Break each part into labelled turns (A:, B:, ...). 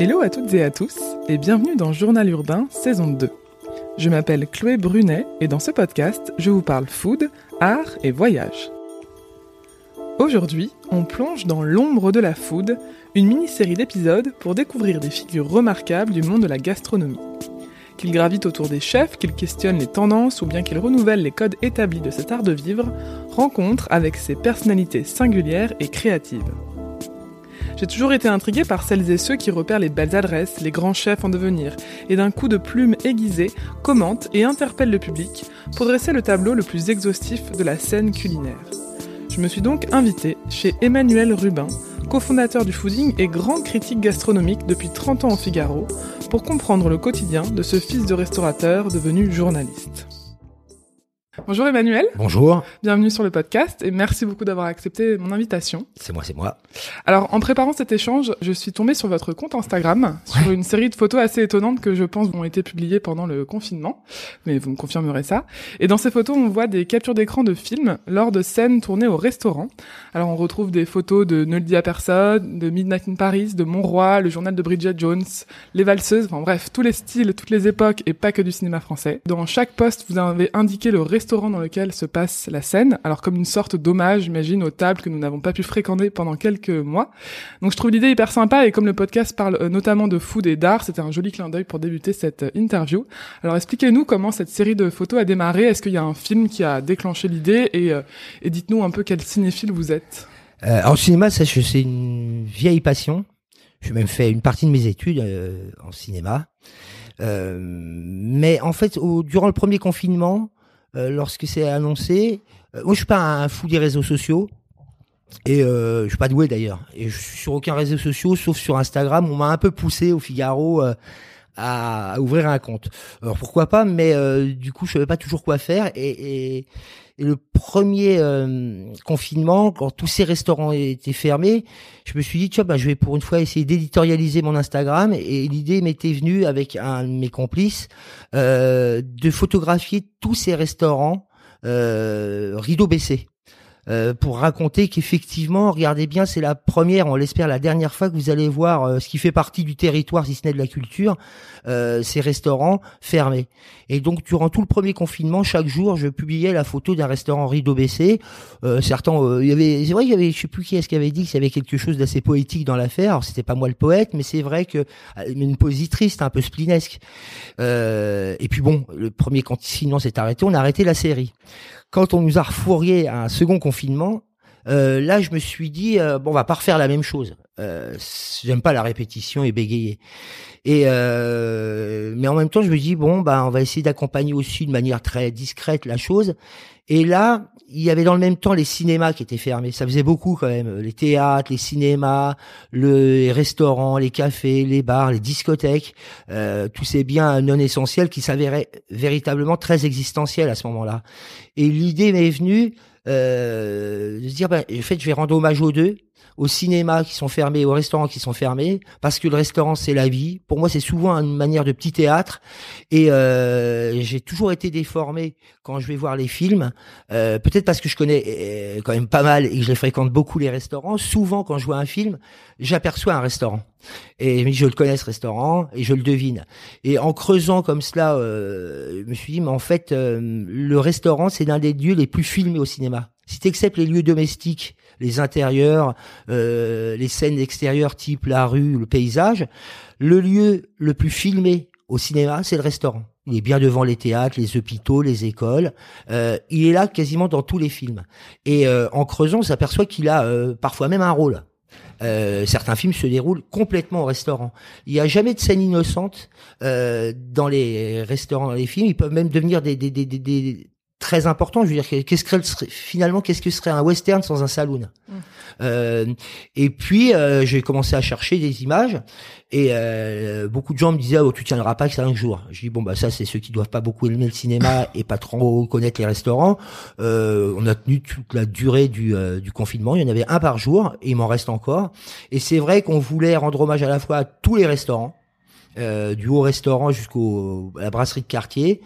A: Hello à toutes et à tous et bienvenue dans Journal Urbain saison 2. Je m'appelle Chloé Brunet et dans ce podcast, je vous parle food, art et voyage. Aujourd'hui, on plonge dans l'ombre de la food, une mini-série d'épisodes pour découvrir des figures remarquables du monde de la gastronomie. Qu'ils gravitent autour des chefs, qu'ils questionnent les tendances ou bien qu'ils renouvellent les codes établis de cet art de vivre, rencontre avec ces personnalités singulières et créatives. J'ai toujours été intriguée par celles et ceux qui repèrent les belles adresses, les grands chefs en devenir, et d'un coup de plume aiguisé, commentent et interpellent le public pour dresser le tableau le plus exhaustif de la scène culinaire. Je me suis donc invitée chez Emmanuel Rubin, cofondateur du Fooding et grand critique gastronomique depuis 30 ans au Figaro, pour comprendre le quotidien de ce fils de restaurateur devenu journaliste. Bonjour Emmanuel.
B: Bonjour.
A: Bienvenue sur le podcast et merci beaucoup d'avoir accepté mon invitation.
B: C'est moi, c'est moi.
A: Alors, en préparant cet échange, je suis tombée sur votre compte Instagram, sur une série de photos assez étonnantes que je pense ont été publiées pendant le confinement, mais vous me confirmerez ça. Et dans ces photos, on voit des captures d'écran de films lors de scènes tournées au restaurant. Alors, on retrouve des photos de Ne le dis à personne, de Midnight in Paris, de Montroi, le journal de Bridget Jones, Les Valseuses, enfin bref, tous les styles, toutes les époques et pas que du cinéma français. Dans chaque poste, vous avez indiqué le restaurant dans lequel se passe la scène, alors comme une sorte d'hommage, j'imagine, aux tables que nous n'avons pas pu fréquenter pendant quelques mois. Donc je trouve l'idée hyper sympa et comme le podcast parle euh, notamment de food et d'art, c'était un joli clin d'œil pour débuter cette euh, interview. Alors expliquez-nous comment cette série de photos a démarré. Est-ce qu'il y a un film qui a déclenché l'idée et, euh, et dites-nous un peu quel cinéphile vous êtes.
B: Euh, en cinéma, c'est une vieille passion. J'ai même fait une partie de mes études euh, en cinéma. Euh, mais en fait, au, durant le premier confinement, lorsque c'est annoncé. Euh, moi, je suis pas un fou des réseaux sociaux. Et euh, je suis pas doué d'ailleurs. Et je suis sur aucun réseau social, sauf sur Instagram. On m'a un peu poussé au Figaro euh, à, ouvrir un compte. Alors pourquoi pas, mais euh, du coup, je savais pas toujours quoi faire. Et, le premier euh, confinement, quand tous ces restaurants étaient fermés, je me suis dit, tiens, bah, je vais pour une fois essayer d'éditorialiser mon Instagram. Et l'idée m'était venue avec un de mes complices euh, de photographier tous ces restaurants euh, rideau baissé. Euh, pour raconter qu'effectivement, regardez bien, c'est la première, on l'espère la dernière fois que vous allez voir ce qui fait partie du territoire, si ce n'est de la culture, euh, ces restaurants fermés. Et donc, durant tout le premier confinement, chaque jour, je publiais la photo d'un restaurant rideau baissé. Euh, certains, il y avait, c'est vrai qu'il y avait, je sais plus qui est-ce qui avait dit qu'il y avait quelque chose d'assez poétique dans l'affaire. Alors, c'était pas moi le poète, mais c'est vrai que une poésie triste, un peu splinesque. et puis bon, le premier confinement s'est arrêté, on a arrêté la série quand on nous a refourrié à un second confinement, euh, là, je me suis dit, euh, bon, on va pas refaire la même chose. Euh, J'aime pas la répétition et bégayer. Et euh, mais en même temps, je me dis, bon, bah, on va essayer d'accompagner aussi de manière très discrète la chose. Et là, il y avait dans le même temps les cinémas qui étaient fermés. Ça faisait beaucoup quand même. Les théâtres, les cinémas, les restaurants, les cafés, les bars, les discothèques, euh, tous ces biens non essentiels qui s'avéraient véritablement très existentiels à ce moment-là. Et l'idée m'est venue euh, de se dire, ben, en fait, je vais rendre hommage aux deux aux cinémas qui sont fermés, aux restaurants qui sont fermés, parce que le restaurant c'est la vie. Pour moi, c'est souvent une manière de petit théâtre, et euh, j'ai toujours été déformé quand je vais voir les films. Euh, Peut-être parce que je connais euh, quand même pas mal et que je fréquente beaucoup les restaurants. Souvent, quand je vois un film, j'aperçois un restaurant et je le connais ce restaurant et je le devine. Et en creusant comme cela, euh, je me suis dit, mais en fait, euh, le restaurant c'est l'un des lieux les plus filmés au cinéma. Si tu acceptes les lieux domestiques les intérieurs, euh, les scènes extérieures type la rue, le paysage. Le lieu le plus filmé au cinéma, c'est le restaurant. Il est bien devant les théâtres, les hôpitaux, les écoles. Euh, il est là quasiment dans tous les films. Et euh, en creusant, on s'aperçoit qu'il a euh, parfois même un rôle. Euh, certains films se déroulent complètement au restaurant. Il n'y a jamais de scène innocente dans les restaurants, dans les films. Ils peuvent même devenir des, des, des, des, très important. Je veux dire, qu'est-ce que serait, finalement, qu'est-ce que serait un western sans un saloon? Mmh. euh, Et puis, euh, j'ai commencé à chercher des images et euh, beaucoup de gens me disaient, oh, tu tiendras pas que cinq jours. Je dis bon bah ça, c'est ceux qui doivent pas beaucoup aimer le cinéma et pas trop connaître les restaurants. Euh, on a tenu toute la durée du, euh, du confinement. Il y en avait un par jour et il m'en reste encore. Et c'est vrai qu'on voulait rendre hommage à la fois à tous les restaurants. Euh, du haut restaurant jusqu'au la brasserie de quartier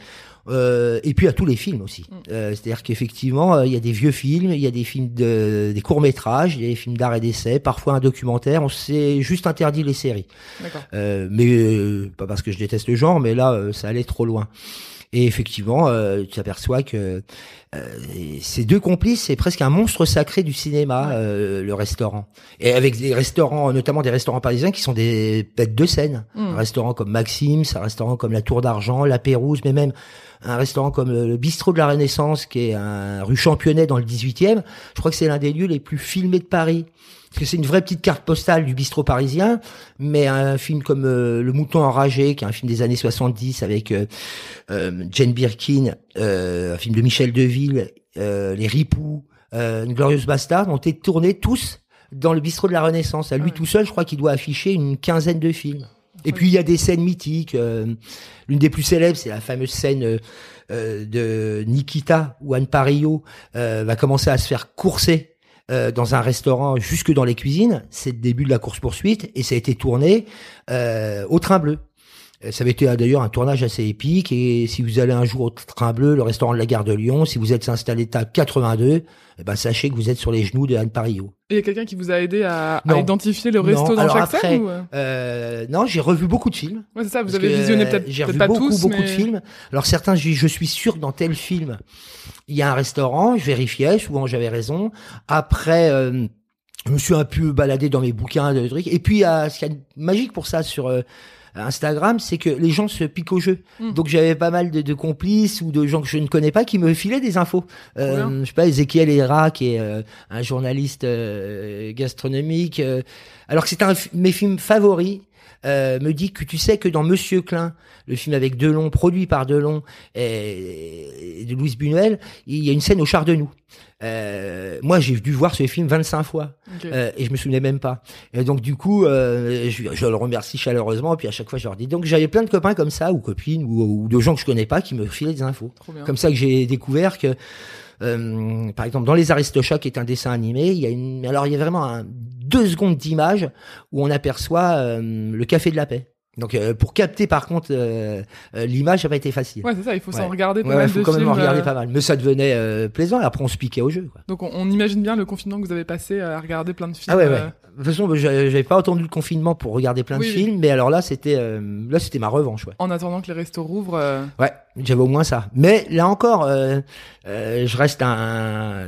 B: euh, et puis à tous les films aussi.
A: Mm.
B: Euh, C'est-à-dire qu'effectivement, euh, il y a des vieux films, il y a des films de, des courts métrages, il y a des films d'art et d'essai, parfois un documentaire. On s'est juste interdit les séries, euh, mais euh, pas parce que je déteste le genre, mais là, euh, ça allait trop loin. Et effectivement, euh, tu t'aperçois que euh, ces deux complices, c'est presque un monstre sacré du cinéma,
A: Ouais.
B: euh, le restaurant. Et avec des restaurants, notamment des restaurants parisiens, qui sont des bêtes de scène.
A: Mm.
B: Un restaurant comme Maxime, un restaurant comme la Tour d'Argent, la Pérouse, mais même un restaurant comme le Bistrot de la Renaissance, qui est un rue Championnet dans le 18e. Je crois que c'est l'un des lieux les plus filmés de Paris. Parce que c'est une vraie petite carte postale du bistrot parisien, mais un film comme euh, Le Mouton enragé, qui est un film des années 70 avec euh, euh, Jane Birkin, euh, un film de Michel Deville, euh, Les Ripoux, euh, Une glorieuse bastarde, ont été tournés tous dans le bistrot de la Renaissance. À lui
A: ouais.
B: tout seul, je crois qu'il doit afficher une quinzaine de films. Et puis il y a des scènes mythiques. euh, L'une des plus célèbres, c'est la fameuse scène euh, de Nikita où Anne Parillo euh, va commencer à se faire courser euh, dans un restaurant jusque dans les cuisines. C'est le début de la course poursuite et ça a été tourné euh, au Train Bleu. Euh, Ça avait été euh, d'ailleurs un tournage assez épique et si vous allez un jour au Train Bleu, le restaurant de la gare de Lyon, si vous êtes installé table 82, eh ben sachez que vous êtes sur les genoux de Anne Parillo.
A: Et il y a quelqu'un qui vous a aidé à, à
B: Non.
A: identifier le
B: Non,
A: resto dans
B: alors
A: chaque
B: après,
A: scène ou... euh
B: Euh, non, j'ai revu beaucoup de films.
A: Ouais, c'est ça, vous avez visionné peut-être
B: J'ai revu
A: pas
B: beaucoup,
A: tous,
B: beaucoup
A: mais...
B: de films. Alors certains, je, je suis sûr que dans tel film, il y a un restaurant. Je vérifiais. Souvent, j'avais raison. Après, euh, je me suis un peu baladé dans mes bouquins de trucs. Et puis, euh, ce qu'il y a de magique pour ça sur euh, Instagram, c'est que les gens se piquent au jeu.
A: Mm.
B: Donc j'avais pas mal de, de complices ou de gens que je ne connais pas qui me filaient des infos. Euh, je sais pas, Ezekiel Hera, qui est euh, un journaliste euh, gastronomique. euh, alors que c'est un de mes films favoris. Euh, me dit que tu sais que dans Monsieur Klein, le film avec Delon, produit par Delon et, et de Louise Buñuel, il y a une scène au Chardenoux. Euh, moi, j'ai dû voir ce film 25 fois euh, et je me souvenais même pas. Et donc du coup, euh, je, je le remercie chaleureusement. Et puis à chaque fois, je leur dis. Donc j'avais plein de copains comme ça ou copines ou, ou de gens que je connais pas qui me filaient des infos. Comme ça que j'ai découvert que, euh, par exemple, dans Les Aristochats, qui est un dessin animé, il y a une. Alors il y a vraiment deux secondes d'image où on aperçoit euh, le café de la paix. Donc euh, pour capter par contre euh, euh, l'image, ça n'a pas été facile.
A: Ouais, c'est ça, il faut s'en
B: Ouais.
A: regarder pas
B: Ouais,
A: mal
B: faut
A: de
B: quand même en regarder
A: euh,
B: pas mal. Mais ça devenait euh, plaisant. Et après, on se piquait au jeu. Quoi.
A: Donc on, on imagine bien le confinement que vous avez passé à regarder plein de films.
B: Ah ouais, ouais.
A: euh,
B: De toute façon, j'avais pas entendu le confinement pour regarder plein de
A: Oui,
B: films, mais alors là, c'était euh, là, c'était ma revanche. Ouais.
A: en attendant que les restos rouvrent. euh,
B: Ouais, j'avais au moins ça. Mais là encore, euh, euh, je reste un.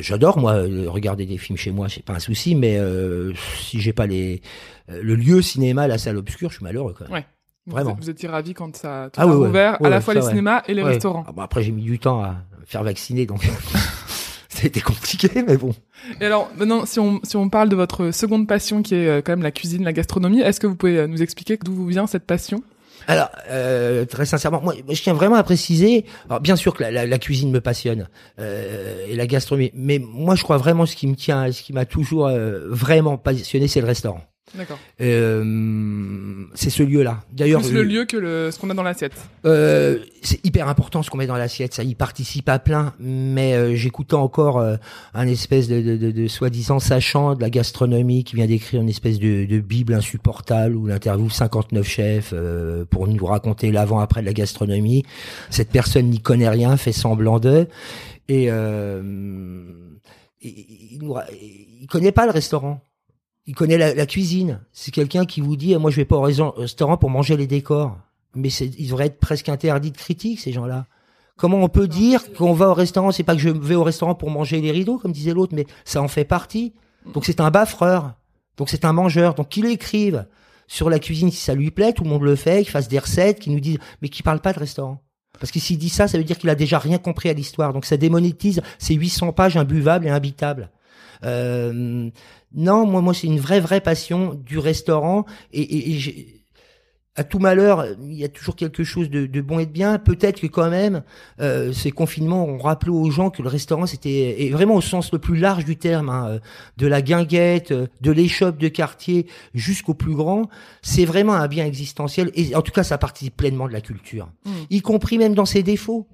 B: J'adore moi euh, regarder des films chez moi, c'est pas un souci. Mais euh, si j'ai pas les euh, le lieu cinéma, la salle obscure, je suis malheureux. Quoi.
A: Ouais. vous
B: Vraiment.
A: Vous étiez ravis quand ça, tout
B: Ah
A: a
B: ouais, ouais. Ouais,
A: à la
B: ouais,
A: fois
B: ça,
A: les
B: ouais.
A: cinémas et les
B: Ouais.
A: restaurants.
B: Ah, bon, après, j'ai mis du temps à me faire vacciner, donc c'était compliqué, mais bon.
A: Et alors, maintenant, si on, si on parle de votre seconde passion qui est euh, quand même la cuisine, la gastronomie, est-ce que vous pouvez euh, nous expliquer d'où vous vient cette passion?
B: Alors, euh, très sincèrement, moi, moi, je tiens vraiment à préciser. Alors, bien sûr que la, la- la cuisine me passionne euh, et la gastronomie, mais moi, je crois vraiment ce qui me tient, ce qui m'a toujours euh, vraiment passionné, c'est le restaurant.
A: D'accord.
B: Euh, c'est ce lieu-là. D'ailleurs,
A: Plus le lieu que le, ce qu'on a dans l'assiette.
B: euh, c'est hyper important ce qu'on met dans l'assiette. Ça y participe à plein. Mais euh, j'écoutais encore euh, un espèce de, de, de, de soi-disant sachant de la gastronomie qui vient d'écrire une espèce de, de bible insupportable où l'interview 59 chefs euh, pour nous raconter l'avant-après de la gastronomie. Cette personne n'y connaît rien, fait semblant d'eux. Et euh, il, il, nous ra- il connaît pas le restaurant. Il connaît la, cuisine. C'est quelqu'un qui vous dit, moi je vais pas au restaurant pour manger les décors. Mais ils devraient être presque interdits de critique, ces gens-là. Comment on peut dire qu'on va au restaurant C'est pas que je vais au restaurant pour manger les rideaux, comme disait l'autre, mais ça en fait partie. Donc c'est un baffreur. Donc c'est un mangeur. Donc qu'il écrive sur la cuisine si ça lui plaît, tout le monde le fait, qu'il fasse des recettes, qu'il nous dise, mais qu'il parle pas de restaurant. Parce que s'il dit ça, ça veut dire qu'il a déjà rien compris à l'histoire. Donc ça démonétise ces 800 pages imbuvables et imbitables. Euh, non, moi, moi, c'est une vraie, vraie passion du restaurant. Et, et, et j'ai- à tout malheur, il y a toujours quelque chose de, de bon et de bien. Peut-être que quand même, euh, ces confinements ont rappelé aux gens que le restaurant, c'était et vraiment au sens le plus large du terme, hein, euh, de la guinguette, euh, de l'échoppe de quartier jusqu'au plus grand, c'est vraiment un bien existentiel. Et en tout cas, ça participe pleinement de la culture,
A: Mm.
B: y compris même dans ses défauts.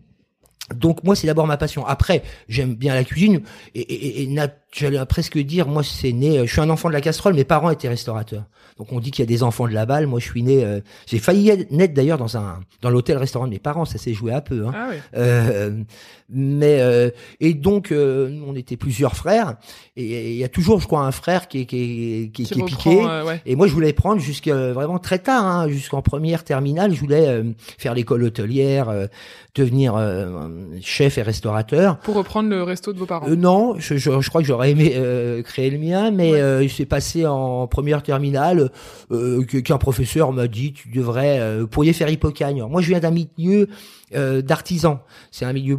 B: Donc moi, c'est d'abord ma passion. Après, j'aime bien la cuisine et, et- et j'allais presque dire, moi c'est né, je suis un enfant de la casserole, mes parents étaient restaurateurs. Donc on dit qu'il y a des enfants de la balle, moi je suis né, euh, j'ai failli naître d'ailleurs dans un dans l'hôtel-restaurant de mes parents, ça s'est joué un peu. Hein.
A: Ah oui.
B: Euh, mais euh, et donc euh, on était plusieurs frères et il y a toujours je crois un frère qui est qui est, qui, est piqué
A: euh, ouais.
B: et moi je voulais prendre jusqu'à vraiment très tard hein, jusqu'en première terminale je voulais euh, faire l'école hôtelière euh, devenir euh, chef et restaurateur
A: Pour reprendre le resto de vos parents.
B: euh, non, je, je, je crois que j'aurais aimé euh, créer le mien, mais
A: Ouais.
B: euh, il s'est passé en première terminale euh, qu'un professeur m'a dit tu devrais, euh, pourriez faire Hippocagne. Alors, moi, je viens d'un milieu euh, d'artisans. C'est un milieu,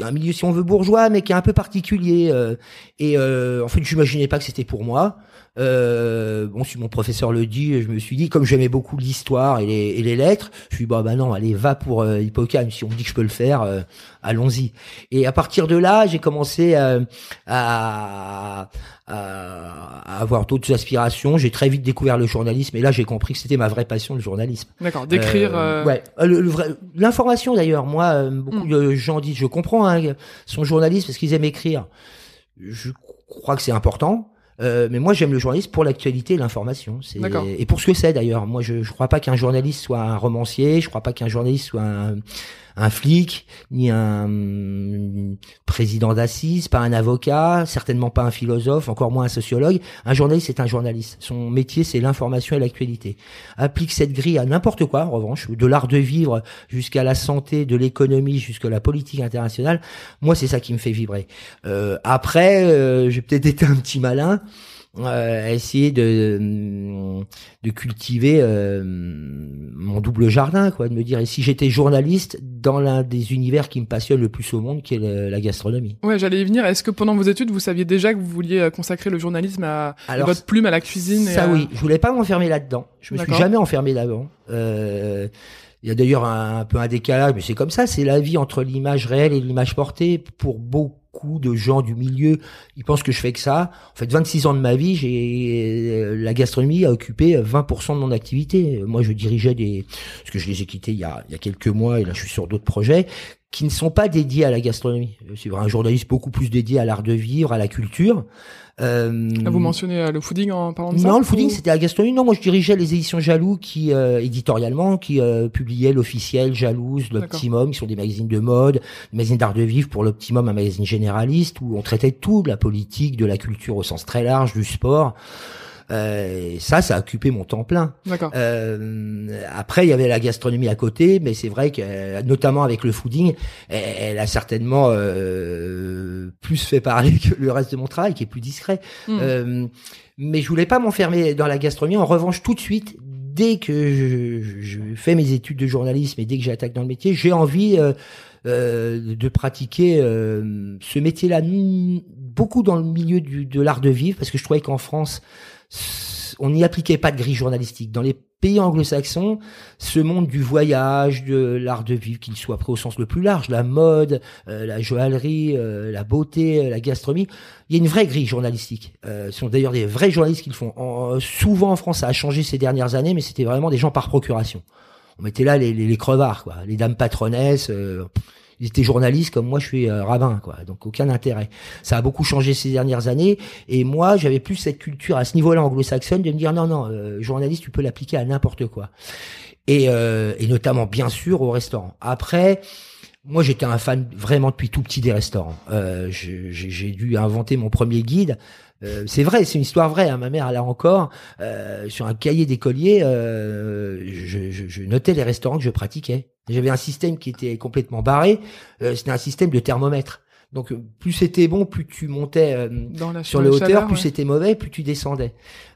B: un milieu si on veut bourgeois, mais qui est un peu particulier. euh, et euh, en fait, je n'imaginais pas que c'était pour moi. Euh, bon, si mon professeur le dit, je me suis dit, comme j'aimais beaucoup l'histoire et les, et les lettres, je suis dit, bah, bah non, allez, va pour euh, Hippocagne. Si on me dit que je peux le faire, euh, allons-y. Et à partir de là, j'ai commencé euh, à, à, à avoir d'autres aspirations. J'ai très vite découvert le journalisme et là, j'ai compris que c'était ma vraie passion, le journalisme.
A: D'accord. D'écrire.
B: Euh, ouais. L'information d'ailleurs. Moi, beaucoup
A: Mm.
B: de gens disent, je comprends, hein, sont journalistes parce qu'ils aiment écrire. Je crois que c'est important. Euh, mais moi, j'aime le journalisme pour l'actualité et l'information. Et pour ce que c'est d'ailleurs. Moi, je ne crois pas qu'un journaliste soit un romancier. Je crois pas qu'un journaliste soit un, un flic, ni un hum, président d'assises, pas un avocat, certainement pas un philosophe, encore moins un sociologue. Un journaliste, c'est un journaliste. Son métier, c'est l'information et l'actualité. Applique cette grille à n'importe quoi, en revanche, de l'art de vivre jusqu'à la santé, de l'économie, jusqu'à la politique internationale. Moi, c'est ça qui me fait vibrer. Euh, après, euh, j'ai peut-être été un petit malin. Euh, essayer de de cultiver euh, mon double jardin quoi de me dire et si j'étais journaliste dans l'un des univers qui me passionne le plus au monde qui est le- la gastronomie
A: Ouais, j'allais y venir. Est-ce que pendant vos études, vous saviez déjà que vous vouliez euh, consacrer le journalisme à et
B: Alors,
A: votre plume à la cuisine et
B: Ça
A: à-
B: oui, je voulais pas m'enfermer là-dedans. Je me suis jamais enfermé là-dedans. Euh, Il y a d'ailleurs un, un peu un décalage, mais c'est comme ça. C'est la vie entre l'image réelle et l'image portée. Pour beaucoup de gens du milieu, ils pensent que je fais que ça. En fait, 26 ans de ma vie, j'ai euh, la gastronomie a occupé 20% de mon activité. Moi, je dirigeais des, parce que je les ai quittés il y a, il y a quelques mois et là, je suis sur d'autres projets qui ne sont pas dédiés à la gastronomie. C'est un journaliste beaucoup plus dédié à l'art de vivre, à la culture. Euh,
A: Ah, Vous mentionnez euh, le fooding en parlant de ça
B: non, le fooding,
A: ou-
B: c'était la gastronomie. Non, moi, je dirigeais les éditions Jaloux qui, euh, éditorialement, qui euh, publiaient l'officiel, Jalouse, l'Optimum, qui sont des magazines de mode, des magazines d'art de vivre pour l'Optimum, un magazine généraliste où on traitait tout, de la politique, de la culture au sens très large, du sport. Euh, et ça, ça a occupé mon temps plein.
A: D'accord.
B: Euh, après, il y avait la gastronomie à côté, mais c'est vrai que, notamment avec le fooding, elle, elle a certainement euh, plus fait parler que le reste de mon travail, qui est plus discret. Euh, mais je voulais pas m'enfermer dans la gastronomie. En revanche, tout de suite, dès que je, je fais mes études de journalisme et dès que j'attaque dans le métier, j'ai envie euh, euh, de pratiquer euh, ce métier-là, beaucoup dans le milieu du, de l'art de vivre, parce que je trouvais qu'en France, on n'y appliquait pas de grille journalistique. Dans les pays anglo-saxons, ce monde du voyage, de l'art de vivre, qu'il soit pris au sens le plus large, la mode, euh, la joaillerie, euh, la beauté, euh, la gastronomie, il y a une vraie grille journalistique. Euh, ce sont d'ailleurs des vrais journalistes qui le font. En- souvent en France, ça a changé ces dernières années, mais c'était vraiment des gens par procuration. On mettait là les, les, les crevards, quoi, les dames patronesses. Ils étaient journalistes comme moi, je suis euh, rabbin, quoi. Donc aucun intérêt. Ça a beaucoup changé ces dernières années. Et moi, j'avais plus cette culture à ce niveau-là anglo-saxonne de me dire non, non, euh, journaliste, tu peux l'appliquer à n'importe quoi. Et, euh, et notamment, bien sûr, au restaurant. Après, moi, j'étais un fan vraiment depuis tout petit des restaurants. Euh, j'ai dû inventer mon premier guide. Euh, c'est vrai, c'est une histoire vraie. hein, ma mère, elle a encore euh, sur un cahier d'écolier, euh, je, je- je notais les restaurants que je pratiquais. J'avais un système qui était complètement barré. euh, C'était un système de thermomètre. Donc, plus c'était bon, plus tu montais euh,
A: Dans la
B: sur les hauteurs,
A: chaleur,
B: plus
A: ouais.
B: c'était mauvais, plus tu descendais.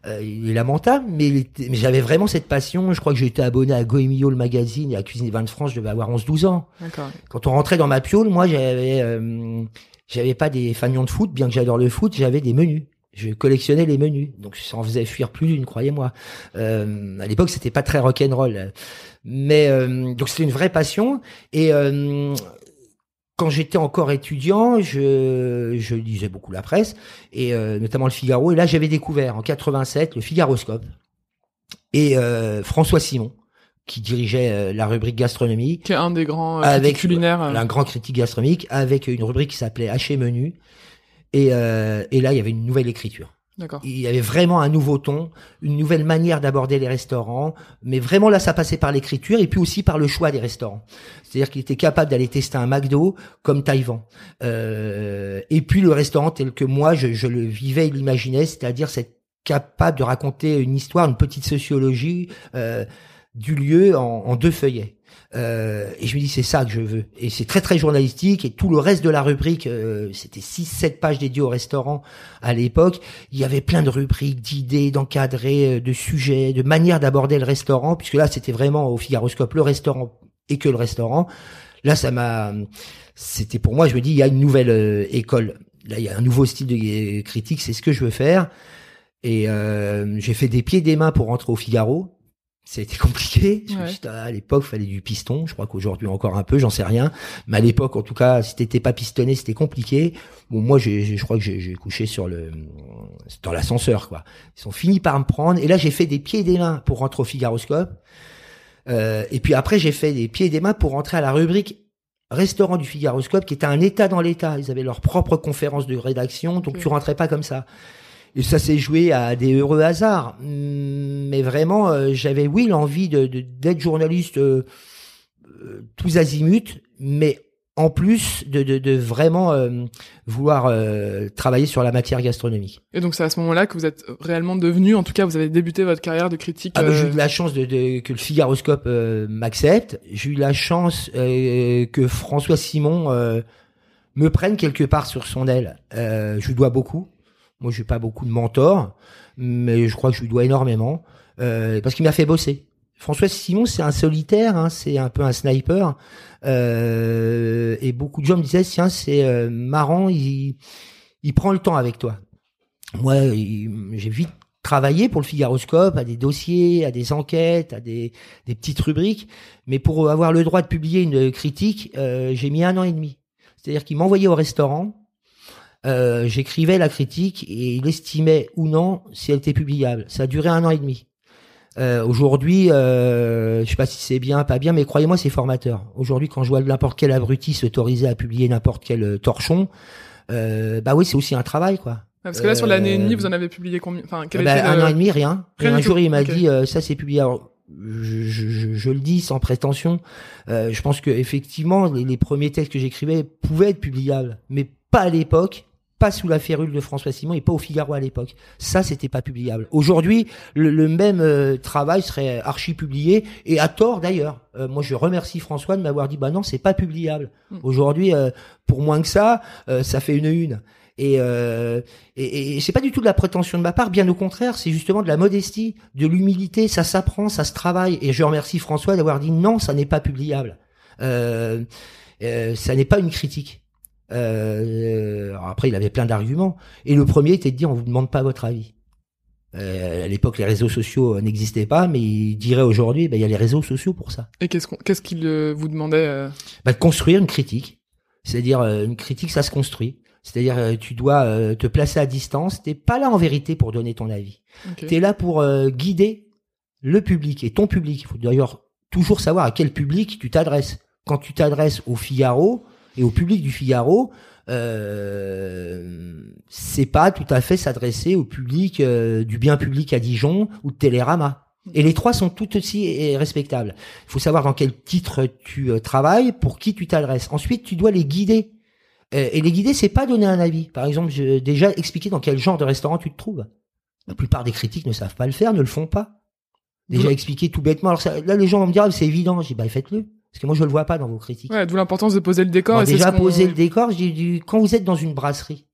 B: Euh, il est lamentable, mais, j'avais vraiment cette passion. Je crois que été abonné à Goemio, le magazine, et à Cuisine des Vins de France, je devais avoir 11-12 ans.
A: D'accord.
B: Quand on rentrait dans ma piole, moi, j'avais, euh, j'avais pas des fanions de foot, bien que j'adore le foot, j'avais des menus. Je collectionnais les menus, donc ça en faisait fuir plus d'une, croyez-moi. Euh, à l'époque, c'était pas très rock'n'roll, mais euh, donc c'était une vraie passion. Et euh, quand j'étais encore étudiant, je, je lisais beaucoup la presse, et euh, notamment le Figaro. Et là, j'avais découvert en 87 le Figaroscope et euh, François Simon, qui dirigeait la rubrique gastronomie
A: Qui est un des grands euh,
B: avec
A: culinaires. euh.
B: un grand critique gastronomique avec une rubrique qui s'appelait Haché menu Et, euh, et là, il y avait une nouvelle écriture. Il y avait vraiment un nouveau ton, une nouvelle manière d'aborder les restaurants, mais vraiment là ça passait par l'écriture et puis aussi par le choix des restaurants. C'est-à-dire qu'il était capable d'aller tester un McDo comme Taïwan. Euh, et puis le restaurant tel que moi je, je le vivais et l'imaginais, c'est-à-dire cette capable de raconter une histoire, une petite sociologie euh, du lieu en, en deux feuillets. Euh, et je me dis c'est ça que je veux. Et c'est très très journalistique et tout le reste de la rubrique, euh, c'était 6-7 pages dédiées au restaurant à l'époque. Il y avait plein de rubriques, d'idées, d'encadrer, euh, de sujets, de manières d'aborder le restaurant, puisque là c'était vraiment au Figaroscope le restaurant et que le restaurant. Là ça m'a, c'était pour moi, je me dis il y a une nouvelle euh, école. Là il y a un nouveau style de critique, c'est ce que je veux faire. Et euh, j'ai fait des pieds et des mains pour rentrer au Figaro. C'était compliqué.
A: Ouais.
B: À l'époque, il fallait du piston. Je crois qu'aujourd'hui encore un peu, j'en sais rien. Mais à l'époque, en tout cas, si t'étais pas pistonné, c'était compliqué. Bon, moi, j'ai, je crois que j'ai, couché sur le, dans l'ascenseur, quoi. Ils sont finis par me prendre. Et là, j'ai fait des pieds et des mains pour rentrer au Figaroscope. Euh, et puis après, j'ai fait des pieds et des mains pour rentrer à la rubrique restaurant du Figaroscope, qui était un état dans l'état. Ils avaient leur propre conférence de rédaction, donc tu rentrais pas comme ça. Et ça s'est joué à des heureux hasards. Hum, Mais vraiment, euh, j'avais, oui, l'envie de, d'être journaliste euh, euh, tous azimuts, mais en plus de, de, de vraiment euh, vouloir euh, travailler sur la matière gastronomique.
A: Et donc c'est à ce moment-là que vous êtes réellement devenu, en tout cas vous avez débuté votre carrière de critique.
B: Ah, bah, J'ai eu de la chance de, de- que le Figaroscope m'accepte. J'ai eu la chance que François Simon me prenne quelque part sur son aile. Je lui dois beaucoup. Moi, je n'ai pas beaucoup de mentors, mais je crois que je lui dois énormément euh, parce qu'il m'a fait bosser. François Simon, c'est un solitaire, hein, c'est un peu un sniper. Euh, et beaucoup de gens me disaient, tiens, c'est euh, marrant, il, prend le temps avec toi. Moi, j'ai vite travaillé pour le Figaroscope, à des dossiers, à des enquêtes, à des, des petites rubriques. Mais pour avoir le droit de publier une critique, euh, j'ai mis un an et demi. C'est-à-dire qu'il m'envoyait au restaurant, euh, j'écrivais la critique et il estimait ou non si elle était publiable. Ça a duré un an et demi. Euh, Aujourd'hui, euh, je sais pas si c'est bien, pas bien, mais croyez-moi, c'est formateur. Aujourd'hui, quand je vois n'importe quel abruti s'autoriser à publier n'importe quel euh, torchon, euh, bah oui, c'est aussi un travail, quoi.
A: Parce que là sur l'année et demie, vous en avez publié combien? Enfin, quel
B: Bah,
A: était
B: un
A: le-
B: an et demi, rien.
A: Rien
B: et un jour, il m'a dit, euh, ça c'est publié. Alors, je, je, je- le dis sans prétention. euh, je pense que effectivement, les, les premiers textes que j'écrivais pouvaient être publiables, mais pas à l'époque, pas sous la férule de François Simon et pas au Figaro à l'époque. Ça, c'était pas publiable. Aujourd'hui, le, le même euh, travail serait archi publié et à tort d'ailleurs. Euh, moi, je remercie François de m'avoir dit, bah non, c'est pas publiable.
A: Mm.
B: Aujourd'hui, euh, pour moins que ça, euh, ça fait une une. Et, euh, et, et c'est pas du tout de la prétention de ma part, bien au contraire, c'est justement de la modestie, de l'humilité, ça s'apprend, ça se travaille. Et je remercie François d'avoir dit non, ça n'est pas publiable. Euh, euh, ça n'est pas une critique. Euh, après, il avait plein d'arguments. Et le premier était de dire, on vous demande pas votre avis. Euh, à l'époque, les réseaux sociaux euh, n'existaient pas, mais il dirait aujourd'hui, ben, il y a les réseaux sociaux pour ça.
A: Et qu'est-ce qu'est-ce qu'il euh, vous demandait
B: Bah, de construire une critique. C'est-à-dire, une critique, ça se construit. C'est-à-dire, tu dois te placer à distance. T'es pas là en vérité pour donner ton avis.
A: ok.
B: Tu es là pour guider le public et ton public. Il faut d'ailleurs toujours savoir à quel public tu t'adresses. Quand tu t'adresses au Figaro et au public du Figaro, euh, c'est pas tout à fait s'adresser au public euh, du bien public à Dijon ou de Télérama. Et les trois sont tout aussi euh, respectables. Il faut savoir dans quel titre tu euh, travailles, pour qui tu t'adresses. Ensuite, tu dois les guider. Euh, et les guider, c'est pas donner un avis. Par exemple, j'ai déjà expliqué dans quel genre de restaurant tu te trouves. La plupart des critiques ne savent pas le faire, ne le font pas. Déjà expliqué tout bêtement. Alors ça- là, les gens vont me dire, ah, c'est évident. Je dis, bah, faites-le. Parce que moi, je le vois pas dans vos critiques.
A: Ouais, d'où l'importance de poser le décor.
B: Bon,
A: et c'est
B: déjà poser le décor, je dis, du- quand vous êtes dans une brasserie,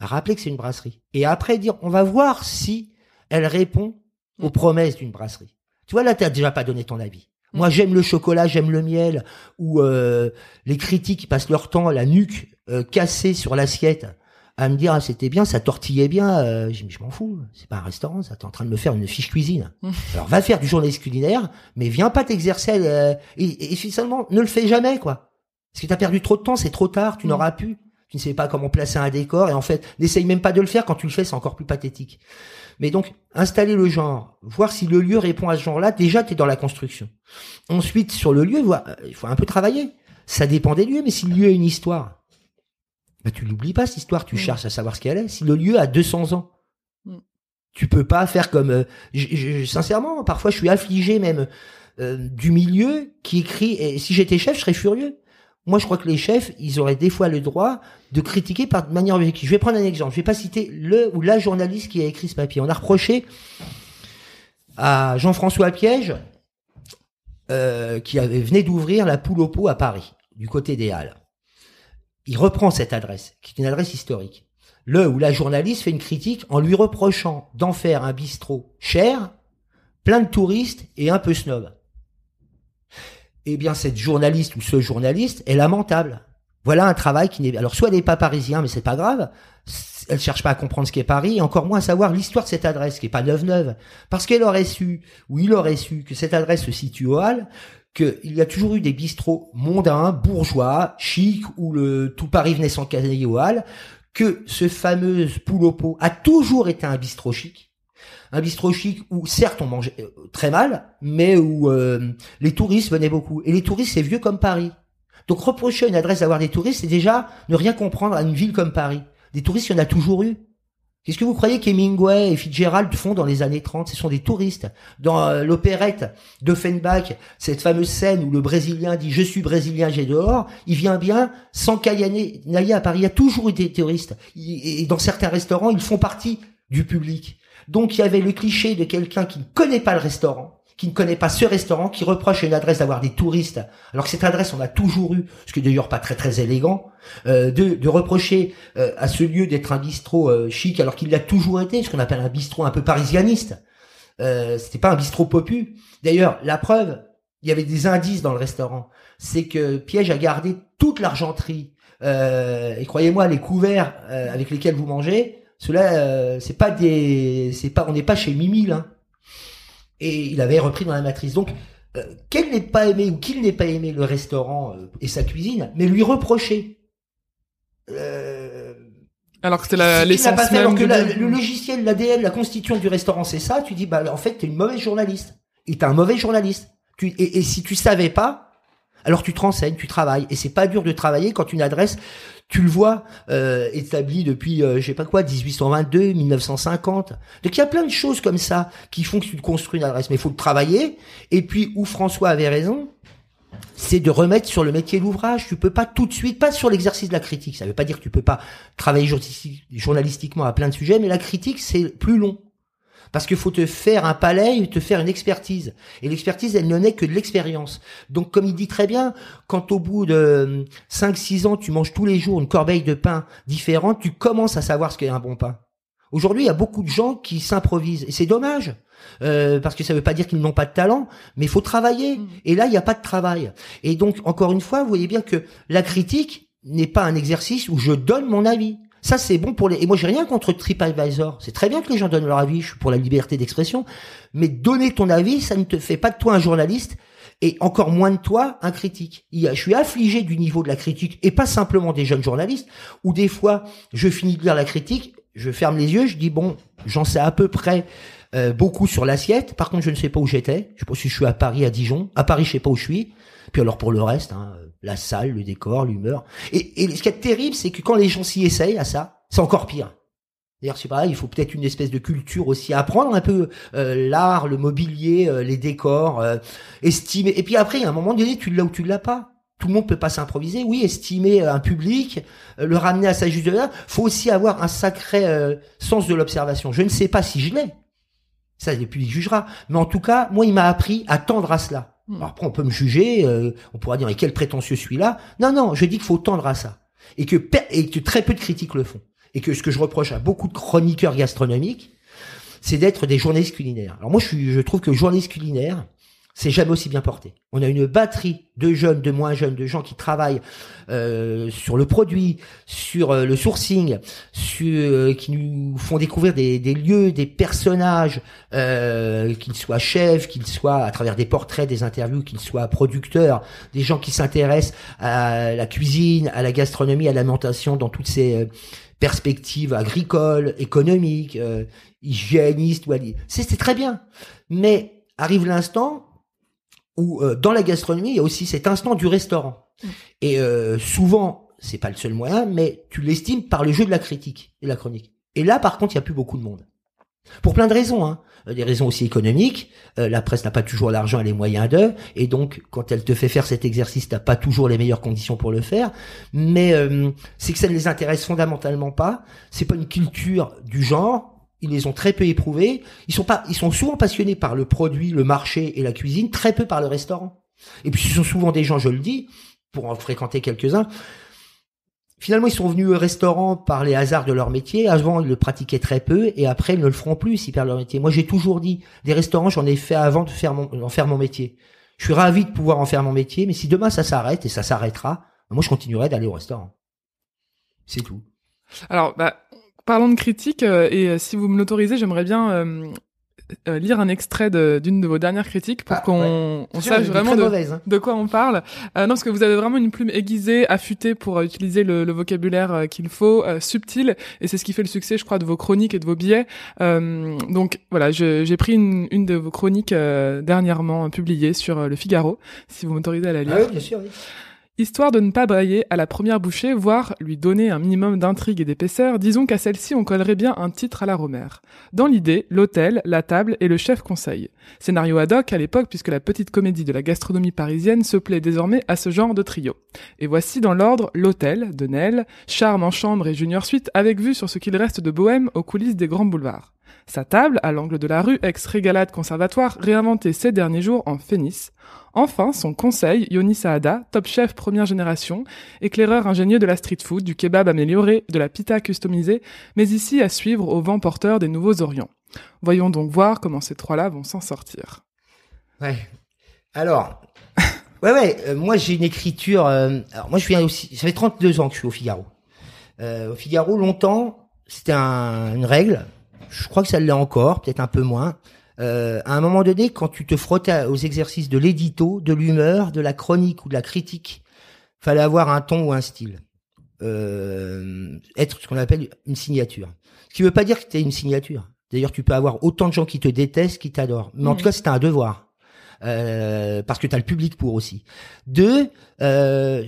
B: rappelez que c'est une brasserie. Et après dire, on va voir si elle répond aux
A: Mm.
B: promesses d'une brasserie. Tu vois, là, t'as déjà pas donné ton avis.
A: Mm.
B: Moi, j'aime le chocolat, j'aime le miel, ou euh, les critiques qui passent leur temps, la nuque euh, cassée sur l'assiette, à me dire, ah, c'était bien, ça tortillait bien. Euh, je dis, mais je m'en fous, c'est pas un restaurant, ça, t'es en train de me faire une fiche cuisine. Alors, va faire du journaliste culinaire, mais viens pas t'exercer, euh, et, et finalement, ne le fais jamais, quoi. Parce que t'as perdu trop de temps, c'est trop tard, tu
A: Mm.
B: n'auras pu. Tu ne sais pas comment placer un décor, et en fait, n'essaye même pas de le faire, quand tu le fais, c'est encore plus pathétique. Mais donc, installer le genre, voir si le lieu répond à ce genre-là, déjà, tu es dans la construction. Ensuite, sur le lieu, euh, il faut un peu travailler. Ça dépend des lieux, mais si le lieu a une histoire, bah, tu l'oublies pas cette histoire, tu cherches à savoir ce qu'elle est. Si le lieu a 200 ans, tu peux pas faire comme. Euh, sincèrement, parfois, je suis affligé même euh, du milieu qui écrit. Et si j'étais chef, je serais furieux. Moi, je crois que les chefs, ils auraient des fois le droit de critiquer par manière objective. Je vais prendre un exemple. Je vais pas citer le ou la journaliste qui a écrit ce papier. On a reproché à Jean-François Piège, euh, qui avait venait d'ouvrir la poule au pot à Paris, du côté des Halles. Il reprend cette adresse, qui est une adresse historique le ou la journaliste fait une critique en lui reprochant d'en faire un bistrot cher, plein de touristes et un peu snob. Eh bien, cette journaliste ou ce journaliste est lamentable. Voilà un travail qui n'est, alors soit elle n'est pas parisien, mais c'est pas grave. Elle cherche pas à comprendre ce qu'est Paris, et encore moins à savoir l'histoire de cette adresse, qui est pas neuve-neuve. Parce qu'elle aurait su, ou il aurait su, que cette adresse se situe au Halles, qu'il y a toujours eu des bistrots mondains, bourgeois, chics, où le tout Paris venait s'encaser au Halles, que ce fameux poule pot a toujours été un bistrot chic. Un bistrot chic où certes on mangeait euh, très mal, mais où euh, les touristes venaient beaucoup. Et les touristes c'est vieux comme Paris. Donc reprocher à une adresse d'avoir des touristes, c'est déjà ne rien comprendre à une ville comme Paris. Des touristes, il y en a toujours eu. Qu'est-ce que vous croyez qu'Hemingway et Fitzgerald font dans les années 30 Ce sont des touristes. Dans euh, l'opérette d'Offenbach, cette fameuse scène où le Brésilien dit « Je suis Brésilien, j'ai dehors », il vient bien sans nailler à Paris. A toujours eu des touristes. Et dans certains restaurants, ils font partie du public. Donc il y avait le cliché de quelqu'un qui ne connaît pas le restaurant, qui ne connaît pas ce restaurant, qui reproche à une adresse d'avoir des touristes, alors que cette adresse on a toujours eu, ce qui est d'ailleurs pas très très élégant, euh, de, de, reprocher euh, à ce lieu d'être un bistrot euh, chic, alors qu'il l'a toujours été, ce qu'on appelle un bistrot un peu parisianiste. Euh, C'était pas un bistrot popu. D'ailleurs, la preuve, il y avait des indices dans le restaurant, c'est que Piège a gardé toute l'argenterie. et croyez-moi, les couverts avec lesquels vous mangez, cela, c'est pas des, c'est pas, on n'est pas chez Mimi là et il avait repris dans la matrice. Donc, euh, qu'elle n'ait pas aimé ou qu'il n'ait pas aimé le restaurant euh, et sa cuisine, mais lui reprocher.
A: Euh, alors que c'était l'essence
B: même. Alors que le logiciel, l'ADN, la constitution du restaurant, c'est ça. Tu dis, bah en fait, t'es une mauvaise journaliste. Et t'es un mauvais journaliste. Tu, et, et si tu savais pas, alors tu te renseignes, tu travailles. Et c'est pas dur de travailler quand une adresse tu le vois euh, établi depuis euh, je sais pas quoi 1822 1950 donc il y a plein de choses comme ça qui font que tu construis une adresse mais il faut le travailler et puis où François avait raison c'est de remettre sur le métier l'ouvrage. Tu peux pas tout de suite, pas sur l'exercice de la critique. Ça veut pas dire que tu peux pas travailler journalistiquement à plein de sujets, mais la critique c'est plus long. Parce qu'il faut te faire un palais, te faire une expertise. Et l'expertise, elle ne n'est que de l'expérience. Donc, comme il dit très bien, quand au bout de 5-6 ans, tu manges tous les jours une corbeille de pain différente, tu commences à savoir ce qu'est un bon pain. Aujourd'hui, il y a beaucoup de gens qui s'improvisent. Et c'est dommage. Euh, parce que ça ne veut pas dire qu'ils n'ont pas de talent, mais il faut travailler. Mm. Et là, il n'y a pas de travail. Et donc, encore une fois, vous voyez bien que la critique n'est pas un exercice où je donne mon avis. Ça, c'est bon pour les. Et moi, j'ai rien contre TripAdvisor. C'est très bien que les gens donnent leur avis. Je suis pour la liberté d'expression. Mais donner ton avis, ça ne te fait pas de toi un journaliste et encore moins de toi un critique. je suis affligé du niveau de la critique et pas simplement des jeunes journalistes où des fois je finis de lire la critique, je ferme les yeux, je dis bon, j'en sais à peu près euh, beaucoup sur l'assiette. Par contre, je ne sais pas où j'étais. Je sais pas si je suis à Paris, à Dijon. À Paris, je sais pas où je suis. Puis alors pour le reste, hein, la salle, le décor, l'humeur. Et, et ce qui est terrible, c'est que quand les gens s'y essayent à ça, c'est encore pire. D'ailleurs, c'est pareil, il faut peut-être une espèce de culture aussi, apprendre un peu euh, l'art, le mobilier, euh, les décors, euh, estimer. Et puis après, à un moment donné, tu l'as ou tu l'as pas. Tout le monde peut pas s'improviser. Oui, estimer un public, le ramener à sa juste valeur. Faut aussi avoir un sacré sens de l'observation. Je ne sais pas si je l'ai. Ça, puis il jugera. Mais en tout cas, moi, il m'a appris à tendre à cela. Hmm. Après, on peut me juger, euh, on pourra dire, mais quel prétentieux celui-là. Non, non, je dis qu'il faut tendre à ça. Et que, très peu de critiques le font. Et que ce que je reproche à beaucoup de chroniqueurs gastronomiques, c'est d'être des journalistes culinaires. Alors moi, je, je trouve que journaliste culinaire, c'est jamais aussi bien porté. On a une batterie de jeunes, de moins jeunes, de gens qui travaillent euh, sur le produit, sur euh, le sourcing, sur, euh, qui nous font découvrir des, des lieux, des personnages, euh, qu'ils soient chefs, qu'ils soient à travers des portraits, des interviews, qu'ils soient producteurs, des gens qui s'intéressent à la cuisine, à la gastronomie, à l'alimentation dans toutes ces perspectives agricoles, économiques, hygiénistes. C'est très bien. Mais arrive l'instant où euh, dans la gastronomie, il y a aussi cet instant du restaurant. Mm. Et euh, souvent, c'est pas le seul moyen, mais tu l'estimes par le jeu de la critique et de la chronique. Et là, par contre, il y a plus beaucoup de monde. Pour plein de raisons, hein. Euh, des raisons aussi économiques. Euh, la presse n'a pas toujours l'argent et les moyens d'eux, et donc quand elle te fait faire cet exercice, t'as pas toujours les meilleures conditions pour le faire. Mais euh, c'est que ça ne les intéresse fondamentalement pas. C'est pas une culture du genre. Ils les ont très peu éprouvés. Ils sont pas, ils sont souvent passionnés par le produit, le marché et la cuisine, très peu par le restaurant. Et puis ce sont souvent des gens, je le dis, pour en fréquenter quelques-uns, Finalement, ils sont venus au restaurant par les hasards de leur métier. Avant, ils le pratiquaient très peu et après, ils ne le feront plus s'ils perdent leur métier. Moi, j'ai toujours dit, des restaurants, j'en ai fait avant de faire mon, en faire mon métier. Je suis ravi de pouvoir en faire mon métier, mais si demain ça s'arrête et ça s'arrêtera, moi, je continuerai d'aller au restaurant. C'est tout.
A: Alors, bah, parlons de critique, euh, et euh, si vous me l'autorisez, j'aimerais bien euh, euh, lire un extrait d'une de, vos dernières critiques pour ah, qu'on on sache vraiment de, hein. de, quoi on parle. Euh, non, parce que vous avez vraiment une plume aiguisée, affûtée pour euh, utiliser le, le vocabulaire qu'il faut, subtil, et c'est ce qui fait le succès, je crois, de vos chroniques et de vos billets. donc voilà, j'ai pris une, une, de vos chroniques dernièrement publiées sur Le Figaro, si vous m'autorisez à la lire.
B: Ah oui, bien sûr, oui.
A: Histoire de ne pas brailler à la première bouchée, voire lui donner un minimum d'intrigue et d'épaisseur, disons qu'à celle-ci on collerait bien un titre à la Romère. Dans l'idée, l'hôtel, la table et le chef conseil. Scénario ad hoc à l'époque puisque la petite comédie de la gastronomie parisienne se plaît désormais à ce genre de trio. Et voici dans l'ordre l'hôtel de Nel, charme en chambre et junior suite avec vue sur ce qu'il reste de bohème aux coulisses des grands boulevards. Sa table, à l'angle de la rue, ex-régalade conservatoire, réinventée ces derniers jours en Phénice. Enfin, son conseil, Yoni Saada, top chef première génération, éclaireur ingénieux de la street food, du kebab amélioré, de la pita customisée, mais ici à suivre au vent porteur des nouveaux Orients. Voyons donc voir comment ces trois-là vont s'en sortir.
B: Ouais. Alors, ouais, ouais, euh, moi j'ai une écriture. Euh, alors moi je viens aussi. Ça fait 32 ans que je suis au Figaro. Euh, au Figaro, longtemps, c'était un, une règle je crois que ça l'est encore, peut-être un peu moins. Euh, à un moment donné, quand tu te frottais aux exercices de l'édito, de l'humeur, de la chronique ou de la critique, fallait avoir un ton ou un style. Euh, être ce qu'on appelle une signature. Ce qui veut pas dire que tu es une signature. D'ailleurs, tu peux avoir autant de gens qui te détestent, qui t'adorent. Mais en tout cas, c'est un devoir. Euh, parce que tu as le public pour aussi. Deux, euh,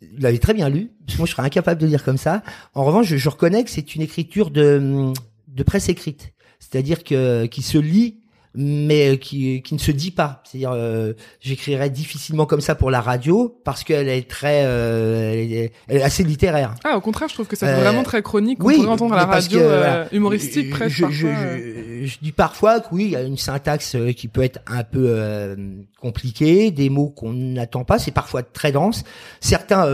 B: vous l'avez très bien lu, parce que moi je serais incapable de dire comme ça. En revanche, je, je reconnais que c'est une écriture de de presse écrite, c'est-à-dire que qui se lit mais qui, qui ne se dit pas. C'est-à-dire, euh, j'écrirais difficilement comme ça pour la radio parce qu'elle est très, euh, elle, est, assez littéraire.
A: Ah, au contraire, je trouve que c'est euh, vraiment très chronique. On oui, pourrait entendre à la radio euh, humoristique presque.
B: Je, je, je, je, dis parfois que oui, il y a une syntaxe qui peut être un peu compliquée, des mots qu'on n'attend pas. C'est parfois très dense. Certains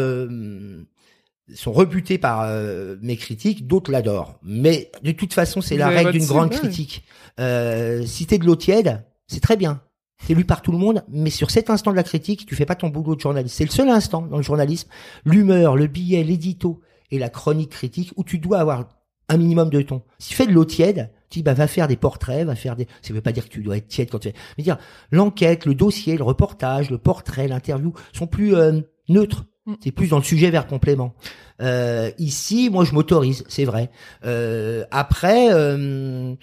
B: sont rebutés par euh, mes critiques, d'autres l'adorent. Mais de toute façon, c'est la règle d'une grande critique. Euh, si t'es de l'eau tiède, c'est très bien. T'es lu par tout le monde, mais sur cet instant de la critique, tu fais pas ton boulot de journaliste. C'est le seul instant dans le journalisme, l'humeur, le billet, l'édito et la chronique critique où tu dois avoir un minimum de ton. Si tu fais de l'eau tiède, tu dis, bah, va faire des portraits, va faire des, ça veut pas dire que tu dois être tiède quand tu fais, mais dire, l'enquête, le dossier, le reportage, le portrait, l'interview sont plus euh, neutres. Mm. C'est plus dans le sujet vers complément. Euh, ici, moi, je m'autorise, c'est vrai. Euh, après, euh,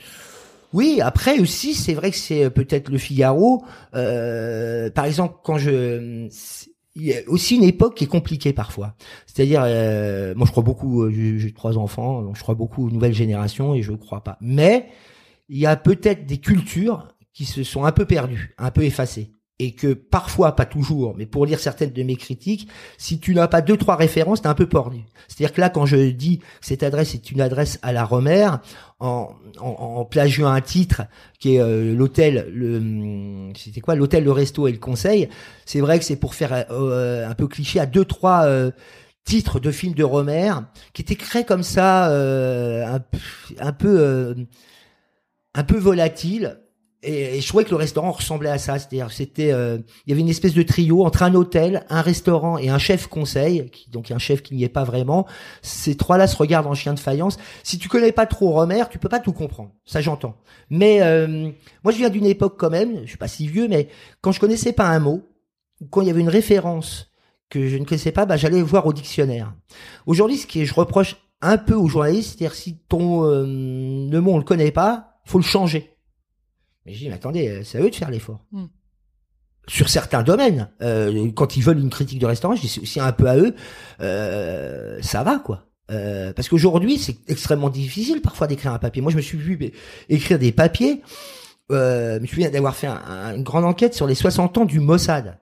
B: oui, après aussi, c'est vrai que c'est peut-être le Figaro. Par exemple, quand je il y a aussi une époque qui est compliquée parfois. C'est-à-dire, moi je crois beaucoup, j'ai trois enfants, donc je crois beaucoup aux nouvelles générations et je ne crois pas. Mais il y a peut-être des cultures qui se sont un peu perdues, un peu effacées et que parfois, pas toujours, mais pour lire certaines de mes critiques, si tu n'as pas deux trois références, t'es un peu pornu. C'est-à-dire que là, quand je dis que cette adresse est une adresse à la Romère, en, en, en plagiant un titre qui est euh, l'hôtel, le c'était quoi, l'hôtel, le resto et le conseil, c'est vrai que c'est pour faire euh, un peu cliché à deux trois euh, titres de films de Romère qui étaient créés comme ça, un, un peu un peu volatile et, je trouvais que le restaurant ressemblait à ça, c'est-à-dire c'était, euh, il y avait une espèce de trio entre un hôtel, un restaurant et un chef conseil, qui, donc un chef qui n'y est pas vraiment. Ces trois-là se regardent en chien de faïence. Si tu connais pas trop Romer, tu peux pas tout comprendre, ça j'entends. Mais euh, moi je viens d'une époque quand même, je suis pas si vieux, mais quand je connaissais pas un mot, quand il y avait une référence que je ne connaissais pas, bah, j'allais voir au dictionnaire. Aujourd'hui, ce qui je reproche un peu aux journalistes, c'est-à-dire si ton euh, le mot on le connaît pas, faut le changer. Mais je dis, mais attendez, euh, c'est à eux de faire l'effort. Hmm. sur certains domaines. Euh, quand ils veulent une critique de restaurant, je dis c'est aussi un peu à eux. Euh, ça va quoi. Euh, parce qu'aujourd'hui, c'est extrêmement difficile parfois d'écrire un papier. Moi, je me suis vu écrire des papiers. Euh, je me souviens d'avoir fait une grande enquête sur les 60 ans du Mossad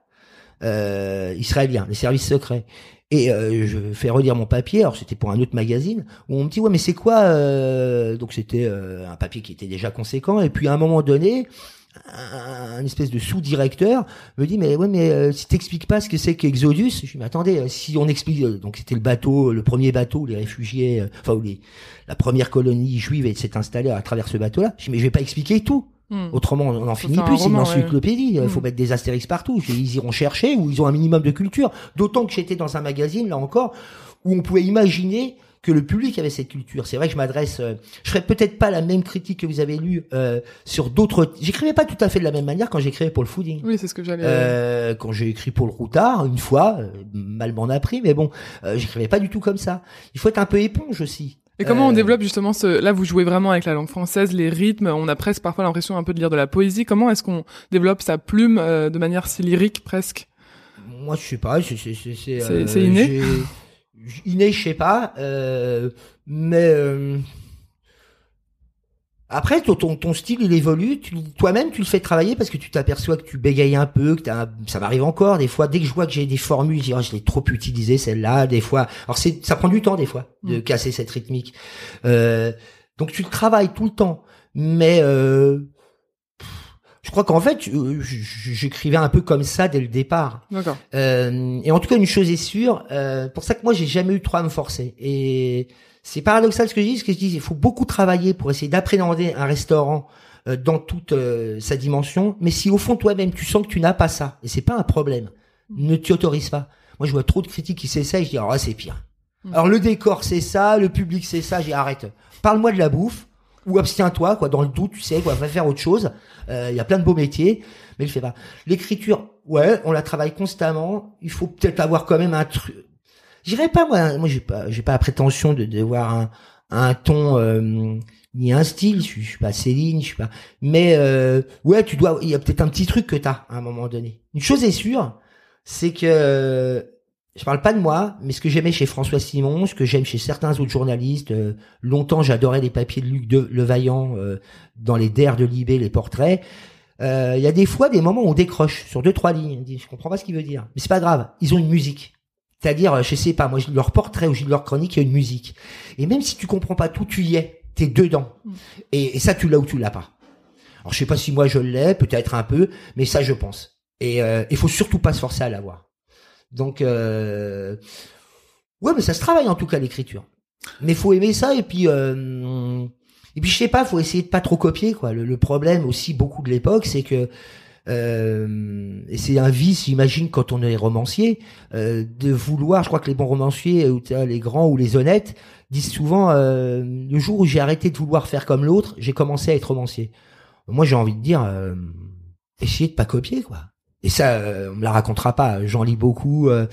B: euh, israélien, les services secrets. Et euh, je fais relire mon papier, alors c'était pour un autre magazine, où on me dit ouais mais c'est quoi euh, Donc c'était euh, un papier qui était déjà conséquent, et puis à un moment donné, un, espèce de sous-directeur me dit mais ouais mais euh, si t'expliques pas ce que c'est qu'Exodus, je dis mais attendez euh, si on explique donc c'était le bateau le premier bateau où les réfugiés enfin où les, la première colonie juive s'est installée à travers ce bateau-là, je dis mais je vais pas expliquer tout. Hmm. Autrement, on n'en finit plus. C'est une encyclopédie. Il faut hmm. mettre des astérix partout. Ils iront chercher ou ils ont un minimum de culture. D'autant que j'étais dans un magazine, là encore, où on pouvait imaginer que le public avait cette culture. C'est vrai que je m'adresse, euh, je ferais peut-être pas la même critique que vous avez lu euh, sur d'autres. J'écrivais pas tout à fait de la même manière quand j'écrivais pour le fooding.
A: Oui, c'est ce que j'allais.
B: Euh, quand j'ai écrit pour le routard, une fois, euh, mal m'en a pris, mais bon, j'écrivais pas du tout comme ça. Il faut être un peu éponge aussi.
A: Et comment on euh, développe justement ce... Là, vous jouez vraiment avec la langue française, les rythmes, on a presque parfois l'impression un peu de lire de la poésie. Comment est-ce qu'on développe sa plume euh, de manière si lyrique presque?
B: Moi, je sais pas. C'est
A: c'est euh, inné?
B: Inné, je sais pas. mais après, ton, ton, style, il évolue. Toi-même, tu le fais travailler parce que tu t'aperçois que tu bégayes un peu, que ça m'arrive encore des fois. Dès que je vois que j'ai des formules, je dis, oh, je l'ai trop utilisé celle-là. Des fois, alors c'est, ça prend du temps des fois de mm. casser cette rythmique. Euh, donc tu le travailles tout le temps, mais euh, je crois qu'en fait, j'écrivais un peu comme ça dès le départ.
A: D'accord.
B: Euh, et en tout cas, une chose est sûre, euh, pour ça que moi, j'ai jamais eu trop à me forcer. Et c'est paradoxal ce que je dis, ce que je dis, il faut beaucoup travailler pour essayer d'appréhender un restaurant euh, dans toute euh, sa dimension. Mais si au fond toi-même tu sens que tu n'as pas ça, et c'est pas un problème, mm. ne t'y autorise pas. Moi, je vois trop de critiques qui s'essayent, je dis, ah, c'est pire. Mm. Alors le décor c'est ça, le public c'est ça, j'ai arrête. Parle-moi de la bouffe ou abstiens-toi quoi. Dans le doute, tu sais quoi, va faire autre chose. Euh, il y a plein de beaux métiers, mais je fais pas. L'écriture, ouais, on la travaille constamment. Il faut peut-être avoir quand même un truc J'irai pas moi, moi j'ai pas j'ai pas la prétention de devoir un un ton euh, ni un style, je, suis pas Céline, je suis pas mais euh, ouais, tu dois il y a peut-être un petit truc que tu as à un moment donné. Une chose est sûre, c'est que je parle pas de moi, mais ce que j'aimais chez François Simon, ce que j'aime chez certains autres journalistes, euh, longtemps j'adorais les papiers de Luc de Levaillant dans les DER de Libé, les portraits. Il y a des fois des moments où on décroche sur deux trois lignes. On dit, je comprends pas ce qu'il veut dire, mais c'est pas grave. Ils ont une musique. C'est-à-dire, je sais pas, moi, leur portrait ou leur chronique, il y a une musique. Et même si tu comprends pas tout, tu y es. T'es dedans. Mm. Et, ça, tu l'as ou tu l'as pas. Alors, je sais pas si moi je l'ai, peut-être un peu, mais ça, je pense. Et euh, il faut surtout pas se forcer à l'avoir. Donc, euh, ouais, mais ça se travaille en tout cas l'écriture. Mais faut aimer ça et puis euh, et puis je sais pas, faut essayer de pas trop copier quoi. Le, le problème aussi beaucoup de l'époque, c'est que euh, et c'est un vice, j'imagine, quand on est romancier, euh, de vouloir. Je crois que les bons romanciers, ou les grands ou les honnêtes, disent souvent euh, le jour où j'ai arrêté de vouloir faire comme l'autre, j'ai commencé à être romancier. Moi, j'ai envie de dire, euh, essayez de pas copier, quoi. Et ça, euh, on me la racontera pas. J'en lis beaucoup. je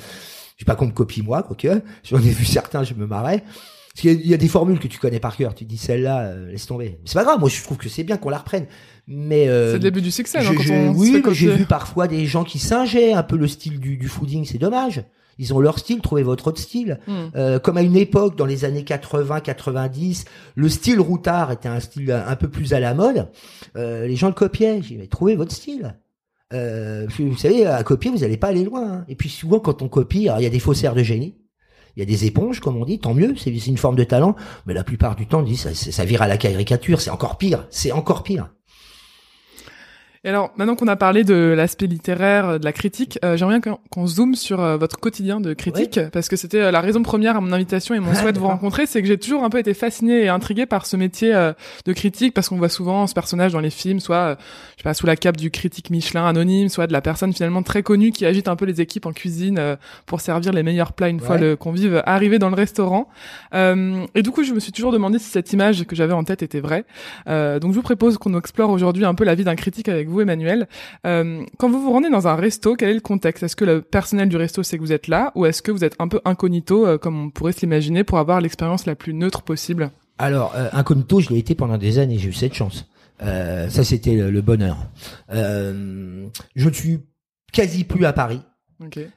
B: sais pas qu'on me copie moi, quoique. J'en ai vu certains, je me marrais. Parce qu'il y, a des formules que tu connais par cœur. Tu dis celle-là, laisse tomber. C'est pas grave. Moi, je trouve que c'est bien qu'on la reprenne. Mais
A: euh, c'est le début du succès. Hein, quand on
B: oui, j'ai vu parfois des gens qui singeaient un peu le style du, du fooding. C'est dommage. Ils ont leur style, trouvez votre autre style. Hmm. Euh, comme à une époque, dans les années 80-90, le style routard était un style un peu plus à la mode. Euh, les gens le copiaient. J'ai dit, trouvez votre style. Euh, vous savez, à copier, vous n'allez pas aller loin. Hein. Et puis souvent, quand on copie, il y a des faussaires de génie. Il y a des éponges, comme on dit, tant mieux, c'est une forme de talent. Mais la plupart du temps, on dit ça, ça vire à la caricature. C'est encore pire. C'est encore pire.
A: Et alors, maintenant qu'on a parlé de l'aspect littéraire, euh, de la critique, euh, j'aimerais bien qu'on zoome sur euh, votre quotidien de critique, parce que c'était euh, la raison première à mon invitation et mon souhait de vous rencontrer, c'est que j'ai toujours un peu été fasciné et intrigué par ce métier de critique, parce qu'on voit souvent ce personnage dans les films, soit, je sais pas, sous la cape du critique Michelin anonyme, soit de la personne finalement très connue qui agite un peu les équipes en cuisine pour servir les meilleurs plats une fois le convive arrivé dans le restaurant. et du coup, je me suis toujours demandé si cette image que j'avais en tête était vraie. donc, je vous propose qu'on explore aujourd'hui un peu la vie d'un critique avec vous, Emmanuel. Euh, quand vous vous rendez dans un resto, quel est le contexte? Est-ce que le personnel du resto sait que vous êtes là, ou est-ce que vous êtes un peu incognito, euh, comme on pourrait se l'imaginer, pour avoir l'expérience la plus neutre possible?
B: Alors, euh, incognito, je l'ai été pendant des années, j'ai eu cette chance. ça, c'était le, bonheur. je ne suis quasi plus à Paris.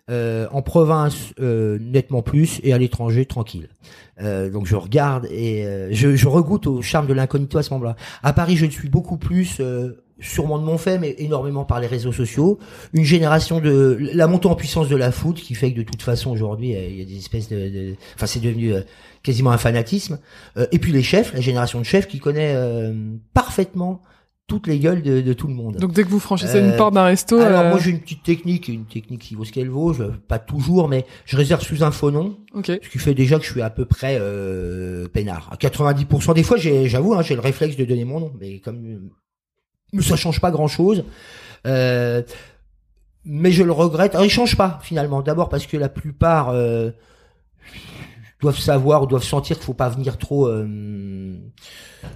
B: Euh, en province euh, nettement plus et à l'étranger tranquille. Euh, donc je regarde et je, je regoute au charme de l'incognito à ce moment-là. À Paris, je le suis beaucoup plus, sûrement de mon fait, mais énormément par les réseaux sociaux. Une génération de la montée en puissance de la foot qui fait que de toute façon aujourd'hui il y a des espèces de, de... enfin c'est devenu quasiment un fanatisme. et puis les chefs, la génération de chefs qui connaît parfaitement toutes les gueules de, de, tout le monde.
A: Donc dès que vous franchissez une euh, porte d'un resto,
B: alors euh, moi j'ai une petite technique, une technique qui vaut ce qu'elle vaut, je, pas toujours, mais je réserve sous un faux nom,
A: okay.
B: ce qui fait déjà que je suis à peu près euh, peinard. À 90% des fois, j'avoue, hein, j'ai le réflexe de donner mon nom, mais comme ça change pas grand chose. Euh, mais je le regrette. Alors, il change pas finalement. D'abord parce que la plupart euh, doivent savoir ou doivent sentir qu'il faut pas venir trop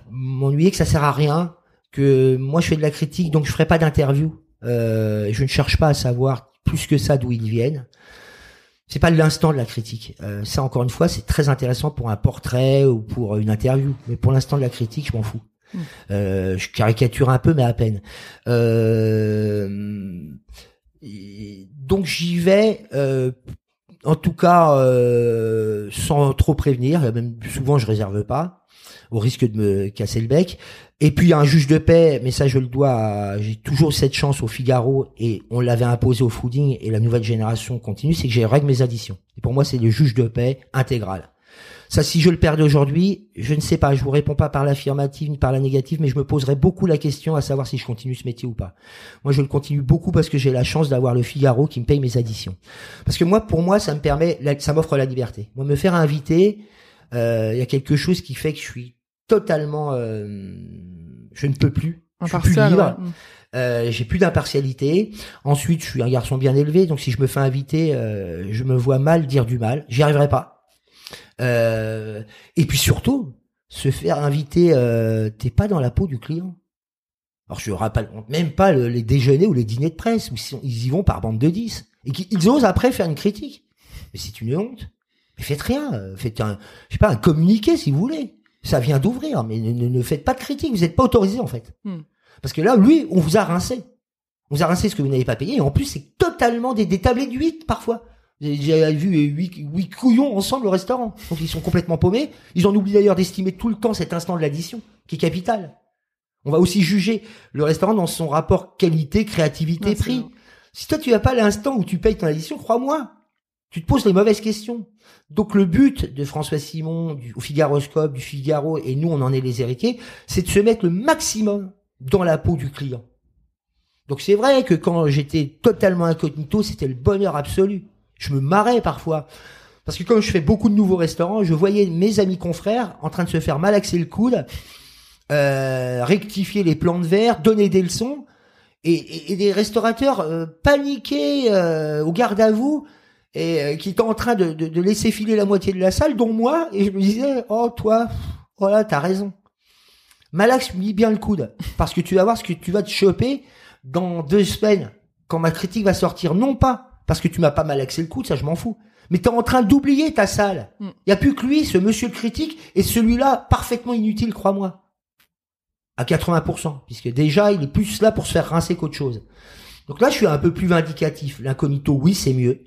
B: m'ennuyer, que ça sert à rien que moi je fais de la critique, donc je ferai pas d'interview. Euh, je ne cherche pas à savoir plus que ça d'où ils viennent. C'est pas l'instant de la critique. Euh, ça encore une fois, c'est très intéressant pour un portrait ou pour une interview, mais pour l'instant de la critique, je m'en fous. Euh, je caricature un peu, mais à peine. Euh, donc j'y vais. Euh, en tout cas, sans trop prévenir. Même souvent, je réserve pas, au risque de me casser le bec. Et puis un juge de paix, mais ça je le dois, j'ai toujours cette chance au Figaro et on l'avait imposé au fooding et la nouvelle génération continue, c'est que j'ai règle mes additions. Et pour moi c'est le juge de paix intégral. Ça, si je le perds aujourd'hui, je ne sais pas. Je vous réponds pas par l'affirmative ni par la négative, mais je me poserai beaucoup la question à savoir si je continue ce métier ou pas. Moi, je le continue beaucoup parce que j'ai la chance d'avoir le Figaro qui me paye mes additions. Parce que moi, pour moi, ça me permet, ça m'offre la liberté. Moi, me faire inviter, euh, il y a quelque chose qui fait que je suis totalement, euh, je ne peux plus. Je suis plus libre. Euh, j'ai plus d'impartialité. Ensuite, je suis un garçon bien élevé, donc si je me fais inviter, euh, je me vois mal dire du mal. J'y arriverai pas. Euh, et puis surtout, se faire inviter, euh, t'es pas dans la peau du client. Alors je rappelle même pas les déjeuners ou les dîners de presse où ils y vont par bande de 10 et qu'ils osent après faire une critique. Mais c'est une honte. Mais faites rien, faites un, je sais pas, un communiqué si vous voulez ça vient d'ouvrir, mais ne, faites pas de critique, vous n'êtes pas autorisé en fait. Hmm. Parce que là, lui, on vous a rincé. On vous a rincé ce que vous n'avez pas payé, et en plus, c'est totalement des, des tablés de 8 parfois. J'ai vu huit, couillons ensemble au restaurant. Donc ils sont complètement paumés. Ils ont oublié d'ailleurs d'estimer tout le temps cet instant de l'addition, qui est capital. On va aussi juger le restaurant dans son rapport qualité, créativité, prix. Si toi tu n'as pas l'instant où tu payes ton addition, crois-moi, tu te poses les mauvaises questions. Donc le but de François Simon, du Figaroscope, du Figaro, et nous on en est les héritiers, c'est de se mettre le maximum dans la peau du client. Donc c'est vrai que quand j'étais totalement incognito, c'était le bonheur absolu. Je me marrais parfois. Parce que comme je fais beaucoup de nouveaux restaurants, je voyais mes amis confrères en train de se faire malaxer le coude, euh, rectifier les plans de verre, donner des leçons, et, des restaurateurs euh, paniqués euh, au garde à vous et euh, qui était en train de, laisser filer la moitié de la salle, dont moi, et je me disais, oh toi, voilà, t'as raison. Malax me bien le coude, parce que tu vas voir ce que tu vas te choper dans deux semaines, quand ma critique va sortir, non pas parce que tu m'as pas malaxé le coude, ça je m'en fous, mais t'es en train d'oublier ta salle. Il mm. y a plus que lui, ce monsieur le critique, et celui-là, parfaitement inutile, crois-moi. À 80%, puisque déjà, il est plus là pour se faire rincer qu'autre chose. Donc là, je suis un peu plus vindicatif. L'incognito, oui, c'est mieux.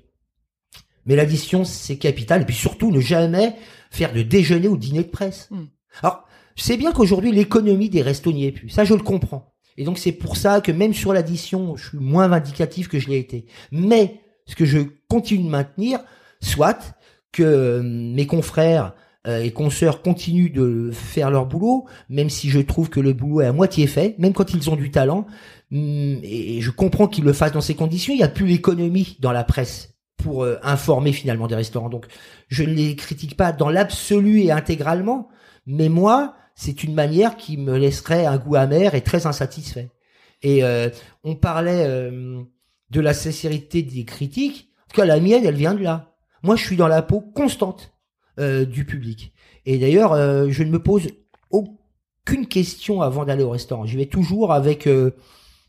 B: Mais l'addition, c'est capital. Et puis surtout, ne jamais faire de déjeuner ou dîner de presse. Hmm. Alors, c'est bien qu'aujourd'hui, l'économie des restos n'y est plus. Ça, je le comprends. Et donc, c'est pour ça que même sur l'addition, je suis moins vindicatif que je l'ai été. Mais, ce que je continue de maintenir, soit que euh, mes confrères euh, et consoeurs continuent de faire leur boulot, même si je trouve que le boulot est à moitié fait, même quand ils ont du talent, hmm, et je comprends qu'ils le fassent dans ces conditions, il n'y a plus l'économie dans la presse pour euh, informer finalement des restaurants. Donc je ne les critique pas dans l'absolu et intégralement, mais moi, c'est une manière qui me laisserait un goût amer et très insatisfait. Et euh, on parlait euh, de la sincérité des critiques. En tout cas, la mienne, elle vient de là. Moi, je suis dans la peau constante du public. Et d'ailleurs, je ne me pose aucune question avant d'aller au restaurant. J'y vais toujours avec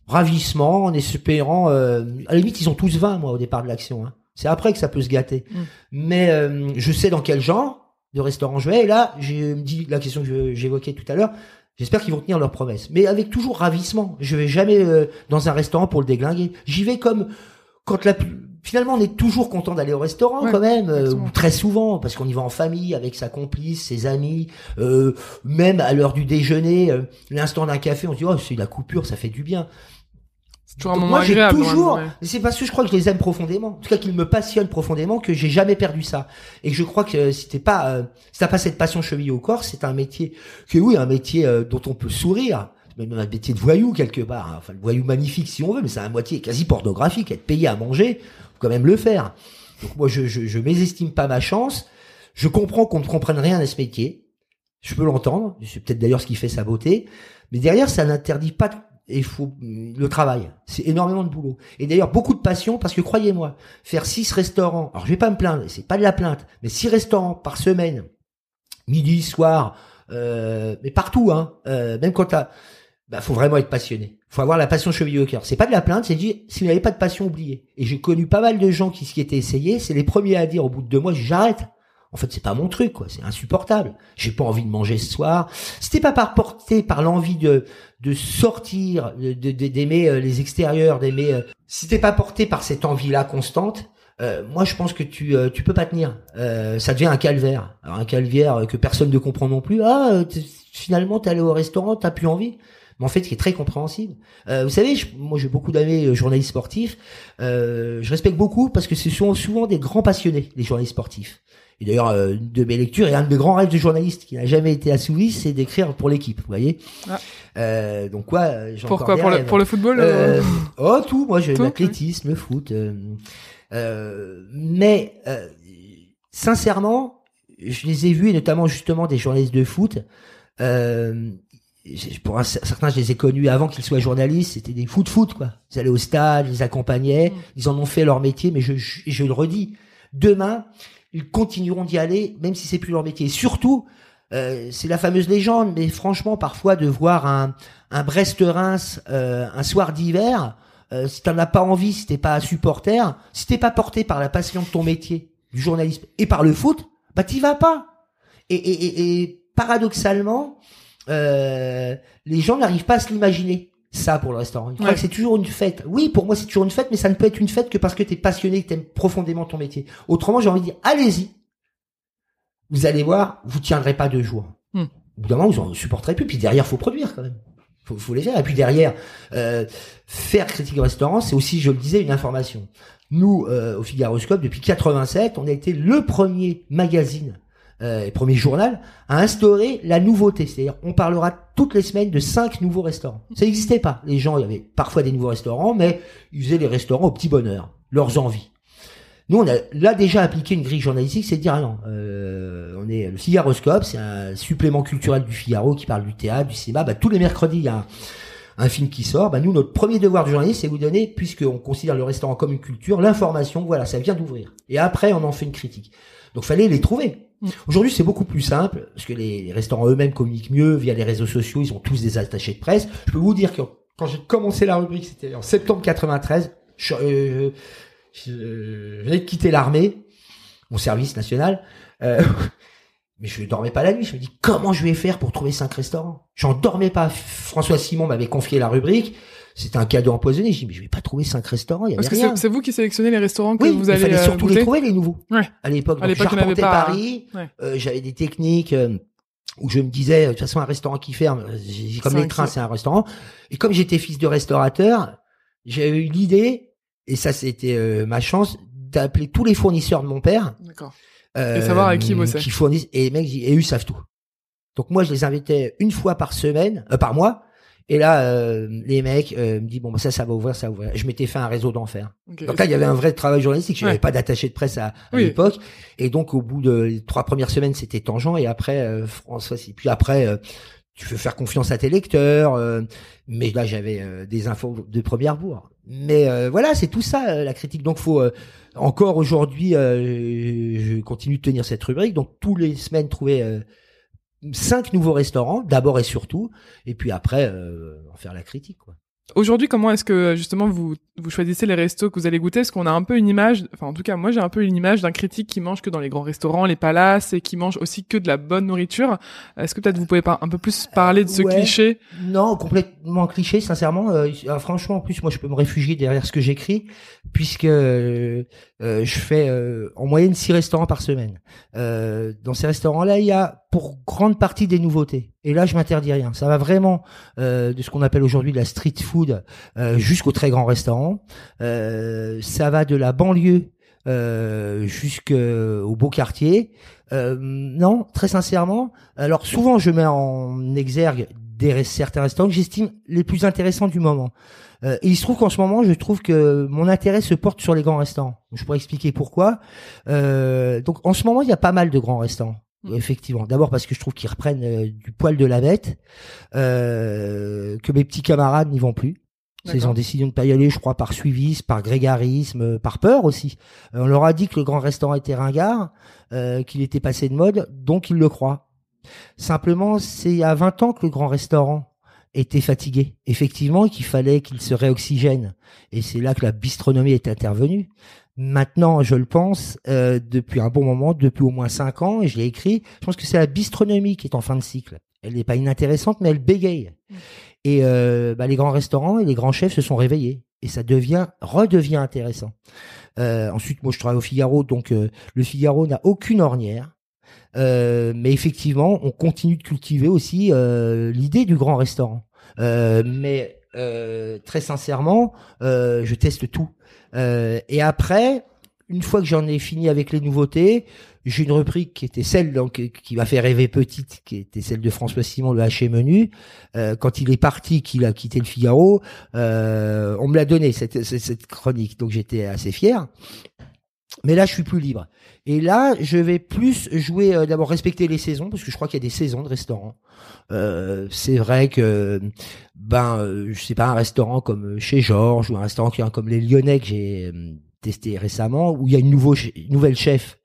B: ravissement, en espérant. à la limite, ils ont tous 20, moi, au départ de l'action. Hein. C'est après que ça peut se gâter. Mm. Mais euh, je sais dans quel genre de restaurant je vais. Et là, je me dis la question que j'évoquais tout à l'heure. J'espère qu'ils vont tenir leurs promesses. Mais avec toujours ravissement. Je vais jamais euh, dans un restaurant pour le déglinguer. J'y vais comme quand la finalement on est toujours content d'aller au restaurant
A: Ouais,
B: quand même euh, très souvent parce qu'on y va en famille avec sa complice ses amis euh, même à l'heure du déjeuner euh, l'instant d'un café on se dit oh c'est la coupure ça fait du bien
A: toujours un moment
B: moi j'ai
A: agréable.
B: toujours
A: ouais.
B: c'est parce que je crois que je les aime profondément. En tout cas qu'ils me passionnent profondément que j'ai jamais perdu ça. Et que je crois que euh, si t'es pas euh, si t'as pas cette passion chevillée au corps c'est un métier que oui un métier euh, dont on peut sourire. Même un métier de voyou quelque part hein. enfin le voyou magnifique si on veut mais c'est un moitié quasi pornographique. Être payé à manger faut quand même le faire. Donc moi je je, je mésestime pas ma chance. Je comprends qu'on ne comprenne rien à ce métier. Je peux l'entendre. C'est peut-être d'ailleurs ce qui fait sa beauté. Mais derrière ça n'interdit pas de- il faut le travail. C'est énormément de boulot. Et d'ailleurs beaucoup de passion parce que croyez-moi faire six restaurants alors je vais pas me plaindre c'est pas de la plainte mais six restaurants par semaine midi soir euh, mais partout hein euh, même quand t'as bah faut vraiment être passionné. Faut avoir la passion chevillée au cœur. C'est pas de la plainte c'est dire si vous n'avez pas de passion oubliez. Et j'ai connu pas mal de gens qui s'y étaient essayés c'est les premiers à dire au bout de deux mois j'arrête en fait c'est pas mon truc quoi c'est insupportable j'ai pas envie de manger ce soir c'était pas par porté par l'envie de de sortir de de- d'aimer euh, les extérieurs d'aimer euh, si t'es pas porté par cette envie là constante euh, moi, je pense que tu euh, tu peux pas tenir. Euh, ça devient un calvaire. Alors un calvaire euh, que personne ne comprend non plus. Ah, finalement, t'es allé au restaurant, t'as plus envie. Mais en fait, qui est très compréhensible. Vous savez, je- moi, j'ai beaucoup d'amis journalistes sportifs. Je respecte beaucoup parce que ce sont souvent des grands passionnés, les journalistes sportifs. Et d'ailleurs, euh, une de mes lectures et un de mes grands rêves de journaliste qui n'a jamais été assouvi, c'est d'écrire pour l'équipe. Vous voyez.
A: Ah.
B: Euh, donc quoi euh, j'ai
A: Pourquoi pour le, pour le football euh,
B: Euh, oh tout, moi j'ai l'athlétisme, le foot. euh, euh, mais euh, sincèrement, je les ai vus, et notamment justement des journalistes de foot. Euh, pour un- certains, je les ai connus avant qu'ils soient journalistes. C'était des foot foot quoi. Ils allaient au stade, ils accompagnaient,
A: Mm.
B: ils en ont fait leur métier. Mais je, je, je le redis, demain, ils continueront d'y aller, même si c'est plus leur métier. Surtout, euh, c'est la fameuse légende, mais franchement, parfois de voir un, Brest-Reims euh, un soir d'hiver, euh, si t'en as pas envie, si t'es pas supporter, si t'es pas porté par la passion de ton métier, du journalisme et par le foot, bah t'y vas pas. Et, et paradoxalement, euh, les gens n'arrivent pas à se l'imaginer. Ça pour le restaurant.
A: Ouais.
B: que c'est toujours une fête. Oui, pour moi c'est toujours une fête, mais ça ne peut être une fête que parce que t'es passionné, que t'aimes profondément ton métier. Autrement, j'ai envie de dire, allez-y. Vous allez voir, vous tiendrez pas deux jours.
A: Hmm.
B: Au bout d'un moment, vous en supporterez plus. Puis derrière, faut produire quand même. Faut, faut les faire. Et puis derrière, euh, faire critique au restaurant, c'est aussi, je le disais, une information. Nous, euh, au Figaroscope, depuis 87, on a été le premier magazine, euh, premier journal, à instaurer la nouveauté. C'est-à-dire, on parlera toutes les semaines de cinq nouveaux restaurants. Ça n'existait pas. Les gens, il y avait parfois des nouveaux restaurants, mais ils faisaient les restaurants au petit bonheur, leurs envies. Nous, on a là déjà appliqué une grille journalistique, c'est de dire ah non, euh, on est le Figaroscope, c'est un supplément culturel du Figaro qui parle du théâtre, du cinéma. Bah, tous les mercredis, il y a un, film qui sort. Bah, nous, notre premier devoir de journaliste, c'est vous donner, puisqu'on considère le restaurant comme une culture, l'information. Voilà, ça vient d'ouvrir. Et après, on en fait une critique. Donc, fallait les trouver.
A: Mm.
B: Aujourd'hui, c'est beaucoup plus simple parce que les, restaurants eux-mêmes communiquent mieux via les réseaux sociaux. Ils ont tous des attachés de presse. Je peux vous dire que quand j'ai commencé la rubrique, c'était en septembre 93. Je, euh, je, je venais de quitter l'armée, mon service national. Euh, mais je ne dormais pas la nuit. Je me dis comment je vais faire pour trouver cinq restaurants? J'en dormais pas. François Simon m'avait confié la rubrique. C'était un cadeau empoisonné. Je dis mais je vais pas trouver cinq restaurants. Il y avait
A: Parce que
B: rien.
A: c'est c'est vous qui sélectionnez les restaurants que
B: Oui,
A: vous
B: il
A: allez
B: fallait
A: euh,
B: surtout les trouver les nouveaux.
A: Ouais.
B: À l'époque,
A: il
B: j'arpentais
A: pas,
B: Paris.
A: ouais.
B: euh, J'avais des techniques euh, où je me disais de toute façon un restaurant qui ferme, euh, j'ai- comme les trains, c'est un restaurant. Et comme j'étais fils de restaurateur, j'ai eu l'idée et ça c'était euh, ma chance d'appeler tous les fournisseurs de mon père
A: D'accord.
B: euh,
A: savoir avec qui il bossait.
B: Qui fournissent et les mecs j'ai dit, et eux ils savent tout. Donc moi je les invitais une fois par semaine, euh, par mois. Et là euh, les mecs euh, me disent bon bah ça ça va ouvrir, ça va ouvrir. Je m'étais fait un réseau d'enfer. Donc là, il y avait un vrai travail journalistique. Je
A: Ouais.
B: n'avais pas d'attaché de presse à, à
A: Oui.
B: l'époque. Et donc, au bout de les trois premières semaines, c'était tangent. Et après, euh, François, puis après, euh, tu veux faire confiance à tes lecteurs. euh, mais là, j'avais euh, des infos de première bourre. Mais euh, voilà, c'est tout ça, euh, la critique. Donc, faut euh, encore aujourd'hui, euh, je continue de tenir cette rubrique. Donc, tous les semaines, trouver euh, cinq nouveaux restaurants, d'abord et surtout. Et puis après, euh, en faire la critique. Quoi.
A: Aujourd'hui, comment est-ce que justement vous vous choisissez les restos que vous allez goûter Est-ce qu'on a un peu une image, enfin en tout cas moi j'ai un peu une image d'un critique qui mange que dans les grands restaurants, les palaces et qui mange aussi que de la bonne nouriture. Est-ce que peut-être vous pouvez pas un peu plus parler de ce
B: Ouais.
A: cliché?
B: Non, complètement cliché, sincèrement. euh, euh, franchement, en plus, moi, je peux me réfugier derrière ce que j'écris, puisque euh, euh, je fais en moyenne six restaurants par semaine. Dans ces restaurants-là, il y a pour grande partie des nouveautés. Et là, je m'interdis rien. Ça va vraiment de ce qu'on appelle aujourd'hui la street food jusqu'aux très grands restaurants. Euh, ça va de la banlieue euh, jusqu'au beau quartier. Euh, non, très sincèrement. Alors souvent, je mets en exergue des certains restaurants que j'estime les plus intéressants du moment. Euh, et il se trouve qu'en ce moment, je trouve que mon intérêt se porte sur les grands restaurants. Je pourrais expliquer pourquoi. Euh, donc en ce moment, il y a pas mal de grands restaurants.
A: Mm.
B: Effectivement. D'abord parce que je trouve qu'ils reprennent euh, du poil de la bête, euh, que mes petits camarades n'y vont plus. Ils ont décidé de ne pas y aller, je crois, par suivisme, par grégarisme, euh, par peur aussi. Euh, on leur a dit que le grand restaurant était ringard, euh, qu'il était passé de mode, donc ils le croient. Simplement, c'est il y a 20 ans que le grand restaurant était fatigué, effectivement, qu'il fallait qu'il se réoxygène. Et c'est là que la bistronomie est intervenue. Maintenant, je le pense, euh, depuis un bon moment, depuis au moins 5 ans, et je l'ai écrit, je pense que c'est la bistronomie qui est en fin de cycle. Elle n'est pas inintéressante, mais elle bégaye. Et euh, bah, les grands restaurants et les grands chefs se sont réveillés. Et ça devient, redevient intéressant. Euh, ensuite, moi, je travaille au Figaro, donc euh, le Figaro n'a aucune ornière. Euh, mais effectivement, on continue de cultiver aussi euh, l'idée du grand restaurant. Euh, mais très sincèrement, je teste tout. Et après, une fois que j'en ai fini avec les nouveautés, j'ai une rubrique qui était celle donc, qui m'a fait rêver petite, qui était celle de François Simon, le haché menu. Euh, quand il est parti, qu'il a quitté le Figaro, euh, on me l'a donné cette, cette, chronique, donc j'étais assez fier. Mais là, je suis plus libre. Et là, je vais plus jouer, euh, d'abord respecter les saisons, parce que je crois qu'il y a des saisons de restaurants. Euh, c'est vrai que, ben, euh, je sais pas, un restaurant comme chez Georges ou un restaurant comme les Lyonnais que j'ai euh, testé récemment, où il y a une, nouveau, une nouvelle chef,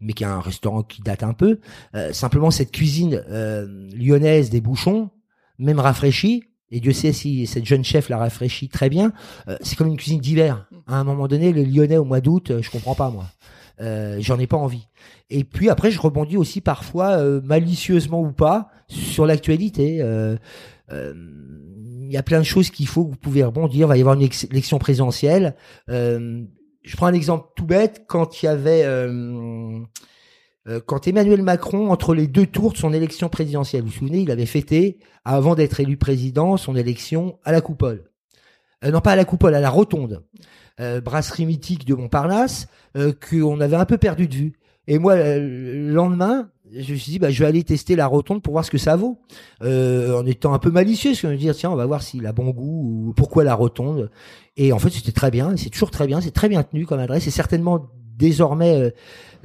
B: mais qui est un restaurant qui date un peu. Euh, simplement, cette cuisine euh, lyonnaise des bouchons, même rafraîchie, et Dieu sait si cette jeune chef l'a rafraîchie très bien, euh, c'est comme une cuisine d'hiver. À un moment donné, les Lyonnais au mois d'août, euh, je comprends pas moi. Euh, J'en ai pas envie. Et puis après, je rebondis aussi parfois, euh, malicieusement ou pas, sur l'actualité. Euh, euh, Il y a plein de choses qu'il faut que vous pouvez rebondir. Il va y avoir une élection présidentielle. Euh, je prends un exemple tout bête. Quand il y avait, euh, euh, quand Emmanuel Macron, entre les deux tours de son élection présidentielle, vous vous souvenez, il avait fêté, avant d'être élu président, son élection à la coupole. Euh, non, pas à la coupole, à la rotonde. Brasserie mythique de Montparnasse, qu'on avait un peu perdu de vue. Et moi, le lendemain, je me suis dit, bah, je vais aller tester la rotonde pour voir ce que ça vaut. Euh, en étant un peu malicieux, parce que je me dire, tiens, on va voir s'il a bon goût ou pourquoi la rotonde. Et en fait, c'était très bien, c'est toujours très bien, c'est très bien tenu comme adresse, c'est certainement désormais euh,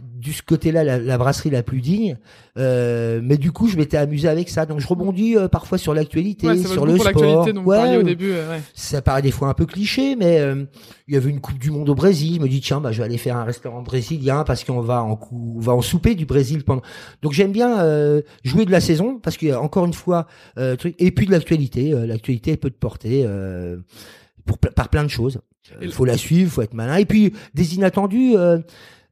B: du ce côté-là la, la brasserie la plus digne. Euh, mais du coup, je m'étais amusé avec ça, donc je rebondis euh, parfois sur l'actualité,
A: Ouais,
B: sur
A: le
B: sport.
A: dont
B: Ouais,
A: au début. euh, ouais.
B: Ça paraît des fois un peu cliché, mais euh, il y avait une Coupe du Monde au Brésil. Je me dis tiens, bah je vais aller faire un restaurant brésilien parce qu'on va en cou- on va en souper du Brésil pendant. Donc j'aime bien euh, jouer de la saison parce qu'il y a encore une fois euh, truc et puis de l'actualité. Euh, l'actualité peut te porter euh, pour par plein de choses.
A: Et
B: Il faut la suivre, faut être malin. Et puis des inattendus. euh,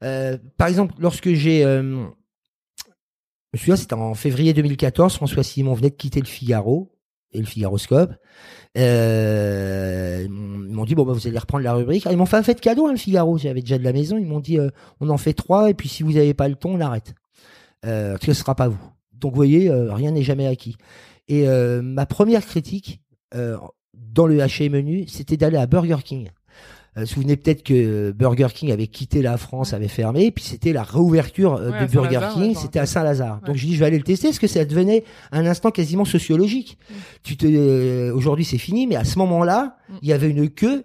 B: euh, par exemple, lorsque j'ai euh, je me c'était en février 2014, François Simon venait de quitter le Figaro et le Figaroscope. Euh, ils m'ont dit bon bah vous allez reprendre la rubrique. Ah, ils m'ont fait un fait de cadeau hein, le Figaro. J'avais déjà de la maison. Ils m'ont dit euh, on en fait trois et puis si vous n'avez pas le ton on arrête. Euh, parce sera pas vous. Donc vous voyez euh, rien n'est jamais acquis. Et euh, ma première critique euh, dans le haché menu c'était d'aller à Burger King. Euh, vous souvenez peut-être que Burger King avait quitté la France, avait fermé, et puis c'était la réouverture euh,
A: Ouais,
B: de Burger King, c'était à. Saint-Lazare.
A: Ouais.
B: Donc je dis je vais aller le tester, parce que ça devenait un instant quasiment sociologique.
A: Mm.
B: Tu te, euh, aujourd'hui c'est fini, mais à ce moment-là,
A: Mm.
B: il y avait une queue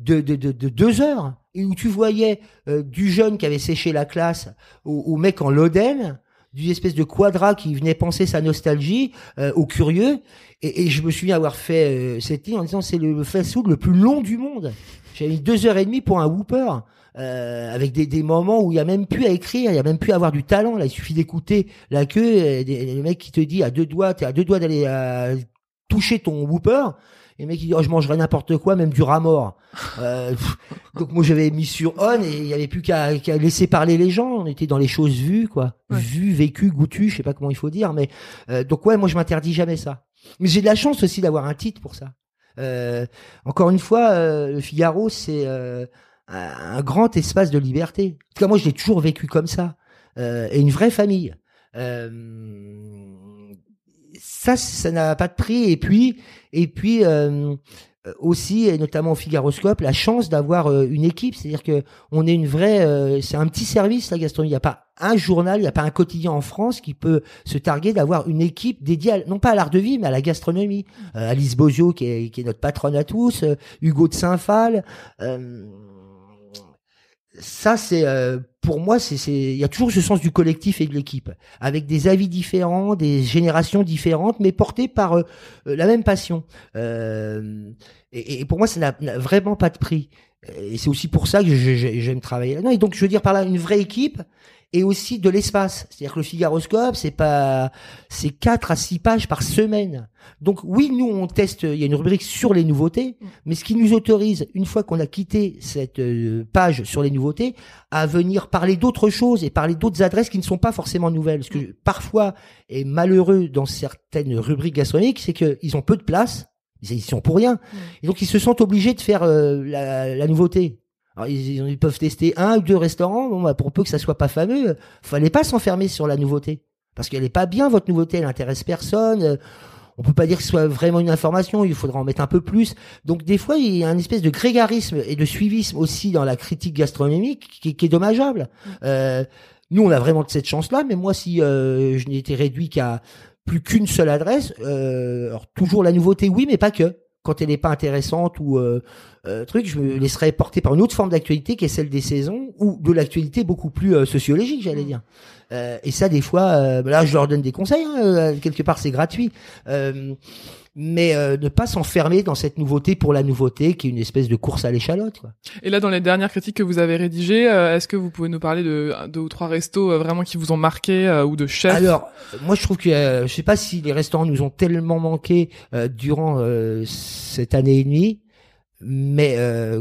B: de, de, de, de deux heures, et où tu voyais euh, du jeune qui avait séché la classe au, au mec en loden, d'une espèce de quadra qui venait penser sa nostalgie euh, aux curieux, et, et je me souviens avoir fait euh, cette ligne en disant c'est le fast-food le plus long du monde. J'ai mis deux heures et demie pour un Whooper. Euh, avec des, des moments où il y a même plus à écrire, il y a même plus à avoir du talent. Là, il suffit d'écouter la queue, et des, le mec qui te dit à deux doigts, t'es à deux doigts d'aller à toucher ton Whooper. Et le mec il dit oh, je mangerai n'importe quoi, même du rat mort. Euh, donc moi j'avais mis sur on et il y avait plus qu'à laisser parler les gens. On était dans les choses vues quoi,
A: Ouais.
B: vues, vécues, goûtues, je sais pas comment il faut dire, mais euh, donc ouais moi je m'interdis jamais ça. Mais j'ai de la chance aussi d'avoir un titre pour ça. Euh, encore une fois, euh, le Figaro c'est euh, un grand espace de liberté. En tout cas moi je l'ai toujours vécu comme ça euh, et une vraie famille. Euh, ça, ça n'a pas de prix. Et puis, et puis euh, aussi, et notamment au Figaroscope, la chance d'avoir euh, une équipe. C'est-à-dire que on est une vraie, euh, c'est un petit service la gastronomie. Il n'y a pas un journal, il n'y a pas un quotidien en France qui peut se targuer d'avoir une équipe dédiée, à- non pas à l'art de vie, mais à la gastronomie. Euh, Alice Bozio, qui est, qui est notre patronne à tous, euh, Hugo de Saint-Phal. Ça, c'est euh, pour moi, c'est il y a toujours ce sens du collectif et de l'équipe, avec des avis différents, des générations différentes, mais portés par euh, euh, la même passion. Euh, et, et pour moi, ça n'a vraiment pas de prix. Et c'est aussi pour ça que j'aime travailler là-dedans. Et donc, je veux dire par là une vraie équipe et aussi de l'espace. C'est-à-dire que le Figaroscope, c'est pas, c'est quatre à six pages par semaine. Donc oui, nous on teste. Il y a une rubrique sur les nouveautés, mais ce qui nous autorise, une fois qu'on a quitté cette euh, page sur les nouveautés, à venir parler d'autres choses et parler d'autres adresses qui ne sont pas forcément nouvelles. Ce que parfois est malheureux dans certaines rubriques gastronomiques, c'est qu'ils ont peu de place. Ils sont pour rien. Et donc ils se sentent obligés de faire euh, la, la nouveauté. Alors, ils, ils peuvent tester un ou deux restaurants. Bon, bah, pour peu que ça soit pas fameux, euh, fallait pas s'enfermer sur la nouveauté parce qu'elle est pas bien votre nouveauté. Elle intéresse personne. euh, on peut pas dire que ce soit vraiment une information. Il faudra en mettre un peu plus. Donc des fois, il y a une espèce de grégarisme et de suivisme aussi dans la critique gastronomique qui, qui est dommageable. Euh, nous, on a vraiment cette chance-là. Mais moi, si euh, je n'étais réduit qu'à plus qu'une seule adresse, euh, alors toujours la nouveauté, oui, mais pas que. Quand elle n'est pas intéressante ou euh, euh, truc, je me laisserais porter par une autre forme d'actualité qui est celle des saisons ou de l'actualité beaucoup plus euh, sociologique, j'allais
A: Mm.
B: dire. Euh, et ça, des fois, euh, là, je leur donne des conseils. hein, quelque part, c'est gratuit. Mais euh, ne pas s'enfermer dans cette nouveauté pour la nouveauté, qui est une espèce de course à l'échalote. Quoi.
A: Et là, dans les dernières critiques que vous avez rédigées, euh, est-ce que vous pouvez nous parler de deux ou trois restos euh, vraiment qui vous ont marqué euh, ou de chefs?
B: Alors, moi, je trouve que euh, je sais pas si les restaurants nous ont tellement manqué euh, durant euh, cette année et demie, mais euh,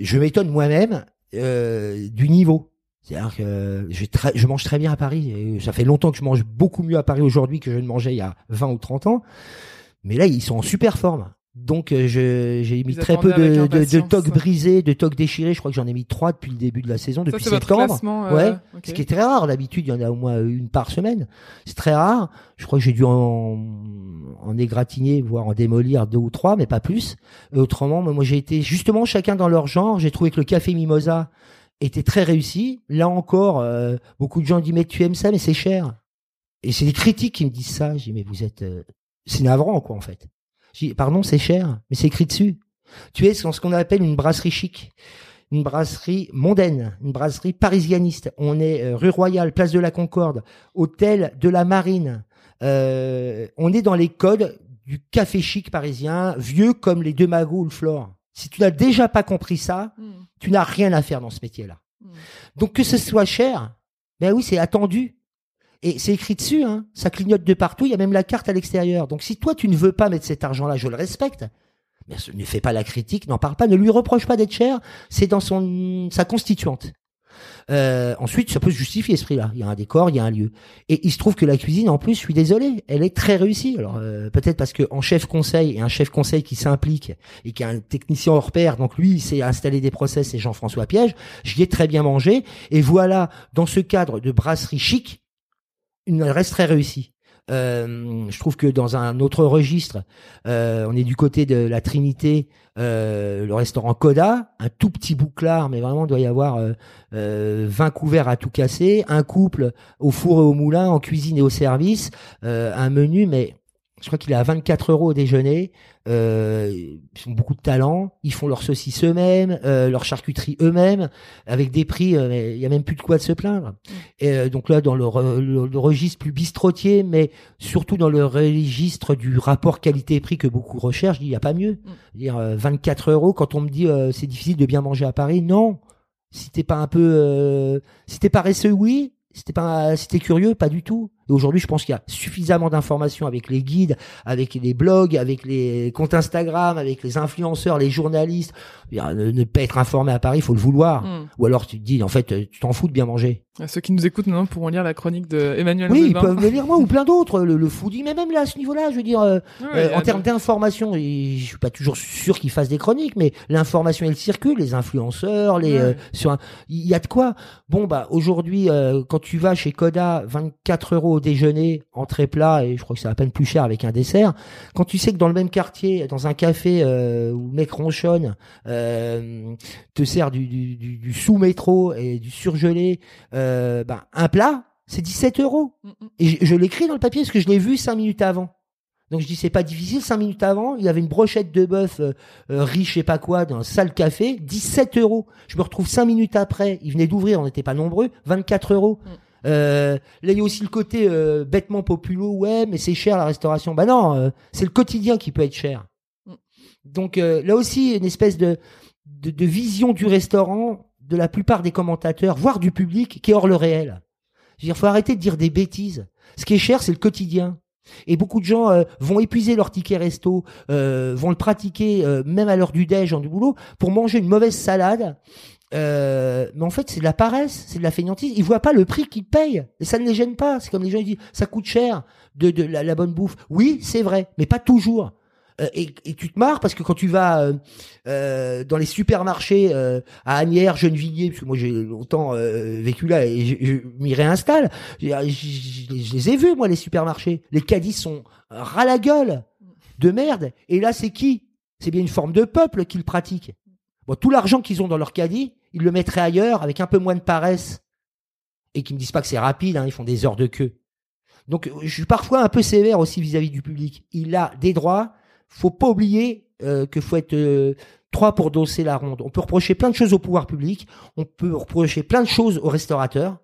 B: je m'étonne moi-même euh, du niveau. C'est-à-dire que je, très- je mange très bien à Paris. Et ça fait longtemps que je mange beaucoup mieux à Paris aujourd'hui que je ne mangeais il y a 20 ou 30 ans. Mais là, ils sont en super forme. Donc, euh, j'ai mis très peu de, de, de toques brisés, de toques déchirés. Je crois que j'en ai mis trois depuis le début de la saison, depuis septembre.
A: euh,
B: Ouais. Ce qui est très rare. D'habitude, il y en a au moins une par semaine. C'est très rare. Je crois que j'ai dû en, en égratigner, voire en démolir deux ou trois, mais pas plus. Et autrement, moi, j'ai été justement chacun dans leur genre. J'ai trouvé que le café Mimosa était très réussi. Là encore, euh, beaucoup de gens disent mais tu aimes ça, mais c'est cher. Et c'est des critiques qui me disent ça. Je dis mais vous êtes, euh, c'est navrant quoi en fait. Je dis pardon, c'est cher, mais c'est écrit dessus. Tu es dans ce qu'on appelle une brasserie chic une brasserie mondaine, une brasserie parisianiste. On est euh, rue Royale, place de la Concorde, hôtel de la Marine. Euh, on est dans les codes du café chic parisien, vieux comme les deux magots ou le Flore. Si tu n'as déjà pas compris ça,
A: Hmm,
B: tu n'as rien à faire dans ce métier-là.
A: hmm.
B: Donc que ce soit cher, ben oui, c'est attendu. Et c'est écrit dessus, hein. ça clignote de partout, il y a même la carte à l'extérieur. Donc si toi tu ne veux pas mettre cet argent-là, je le respecte, mais ne fais pas la critique, n'en parle pas, ne lui reproche pas d'être cher, c'est dans son sa constituante. Euh, ensuite, ça peut se justifier ce prix-là. Il y a un décor, il y a un lieu. Et il se trouve que la cuisine, en plus, je suis désolé, elle est très réussie. Alors euh, peut-être parce que en chef conseil et un chef conseil qui s'implique et qui est un technicien hors pair, donc lui, il sait installer des process, c'est Jean-François Piège. J'y ai très bien mangé. Et voilà, dans ce cadre de brasserie chic, une adresse très réussie. Euh, je trouve que dans un autre registre, euh, on est du côté de la Trinité, euh, le restaurant Coda, un tout petit bouclard, mais vraiment il doit y avoir euh, euh, 20 couverts à tout casser, un couple au four et au moulin, en cuisine et au service, un menu, mais je crois qu'il est à 24 euros au déjeuner. Euh, ils ont beaucoup de talent, ils font leurs saucisses eux-mêmes, euh, leur charcuterie eux-mêmes, avec des prix, euh, il y a même plus de quoi de se plaindre. Et euh, donc là, dans le, re- le- le registre plus bistrotier, mais surtout dans le registre du rapport qualité-prix que beaucoup recherchent, il n'y a pas mieux. Dire euh, 24 euros quand on me dit euh, c'est difficile de bien manger à Paris, non. Si t'es pas un peu, euh, si t'es paresseux, oui. Si t'es pas, si t'es curieux, pas du tout. Et aujourd'hui, je pense qu'il y a suffisamment d'informations avec les guides, avec les blogs, avec les comptes Instagram, avec les influenceurs, les journalistes. Ne, ne pas être informé à Paris, il faut le vouloir.
A: Mm.
B: Ou alors tu te dis, en fait, tu t'en fous de bien manger.
A: Ceux qui nous écoutent maintenant pourront lire la chronique de Emmanuel
B: Oui, ils peuvent me lire moi ou plein d'autres, le, le foodie, mais même là, à ce niveau-là, je veux dire, euh, euh, en termes d'information, je suis pas toujours sûr qu'ils fassent des chroniques, mais l'information elle circule, les influenceurs, les
A: Ouais.
B: euh, sur il y a de quoi. Bon bah aujourd'hui, euh, quand tu vas chez Coda, 24 euros au déjeuner, entrée plat, et je crois que c'est à peine plus cher avec un dessert. Quand tu sais que dans le même quartier, dans un café euh, où le mec ronchonne, euh, te sert du, du, du, du sous-métro et du surgelé, euh, bah, un plat, c'est 17 euros. Et je, je l'écris dans le papier parce que je l'ai vu cinq minutes avant. Donc je dis c'est pas difficile, cinq minutes avant, il y avait une brochette de bœuf euh, euh, riche, sais pas quoi, dans un sale café, 17 euros. Je me retrouve cinq minutes après, il venait d'ouvrir, on n'était pas nombreux, 24 euros.
A: Mm.
B: Euh, là il y a aussi le côté euh, bêtement populo, ouais mais c'est cher la restauration. Bah non, euh, c'est le quotidien qui peut être cher.
A: Mm.
B: Donc euh, là aussi une espèce de, de, de vision du restaurant de la plupart des commentateurs, voire du public, qui est hors le réel. Je veux dire, faut arrêter de dire des bêtises. Ce qui est cher, c'est le quotidien. Et beaucoup de gens euh, vont épuiser leur ticket resto, euh, vont le pratiquer euh, même à l'heure du déj, en du boulot, pour manger une mauvaise salade. Euh, mais en fait, c'est de la paresse, c'est de la fainéantise. Ils voient pas le prix qu'ils payent. Et ça ne les gêne pas. C'est comme les gens ils disent, ça coûte cher de, de la, la bonne bouffe. Oui, c'est vrai, mais pas toujours. Euh, et, et tu te marres parce que quand tu vas euh, euh, dans les supermarchés euh, à Agnières, Gennevilliers, parce que moi j'ai longtemps vécu là et je, je m'y réinstalle, je, je- je- les ai vus moi les supermarchés. Les caddies sont ras la gueule de merde. Et là c'est qui? C'est bien une forme de peuple qui le pratique. Bon, tout l'argent qu'ils ont dans leur caddie, ils le mettraient ailleurs avec un peu moins de paresse et qui me disent pas que c'est rapide. Hein, ils font des heures de queue. Donc je suis parfois un peu sévère aussi vis-à-vis du public. Il a des droits. Faut pas oublier euh, que faut être euh, trois pour dosser la ronde. On peut reprocher plein de choses au pouvoir public, on peut reprocher plein de choses aux restaurateurs,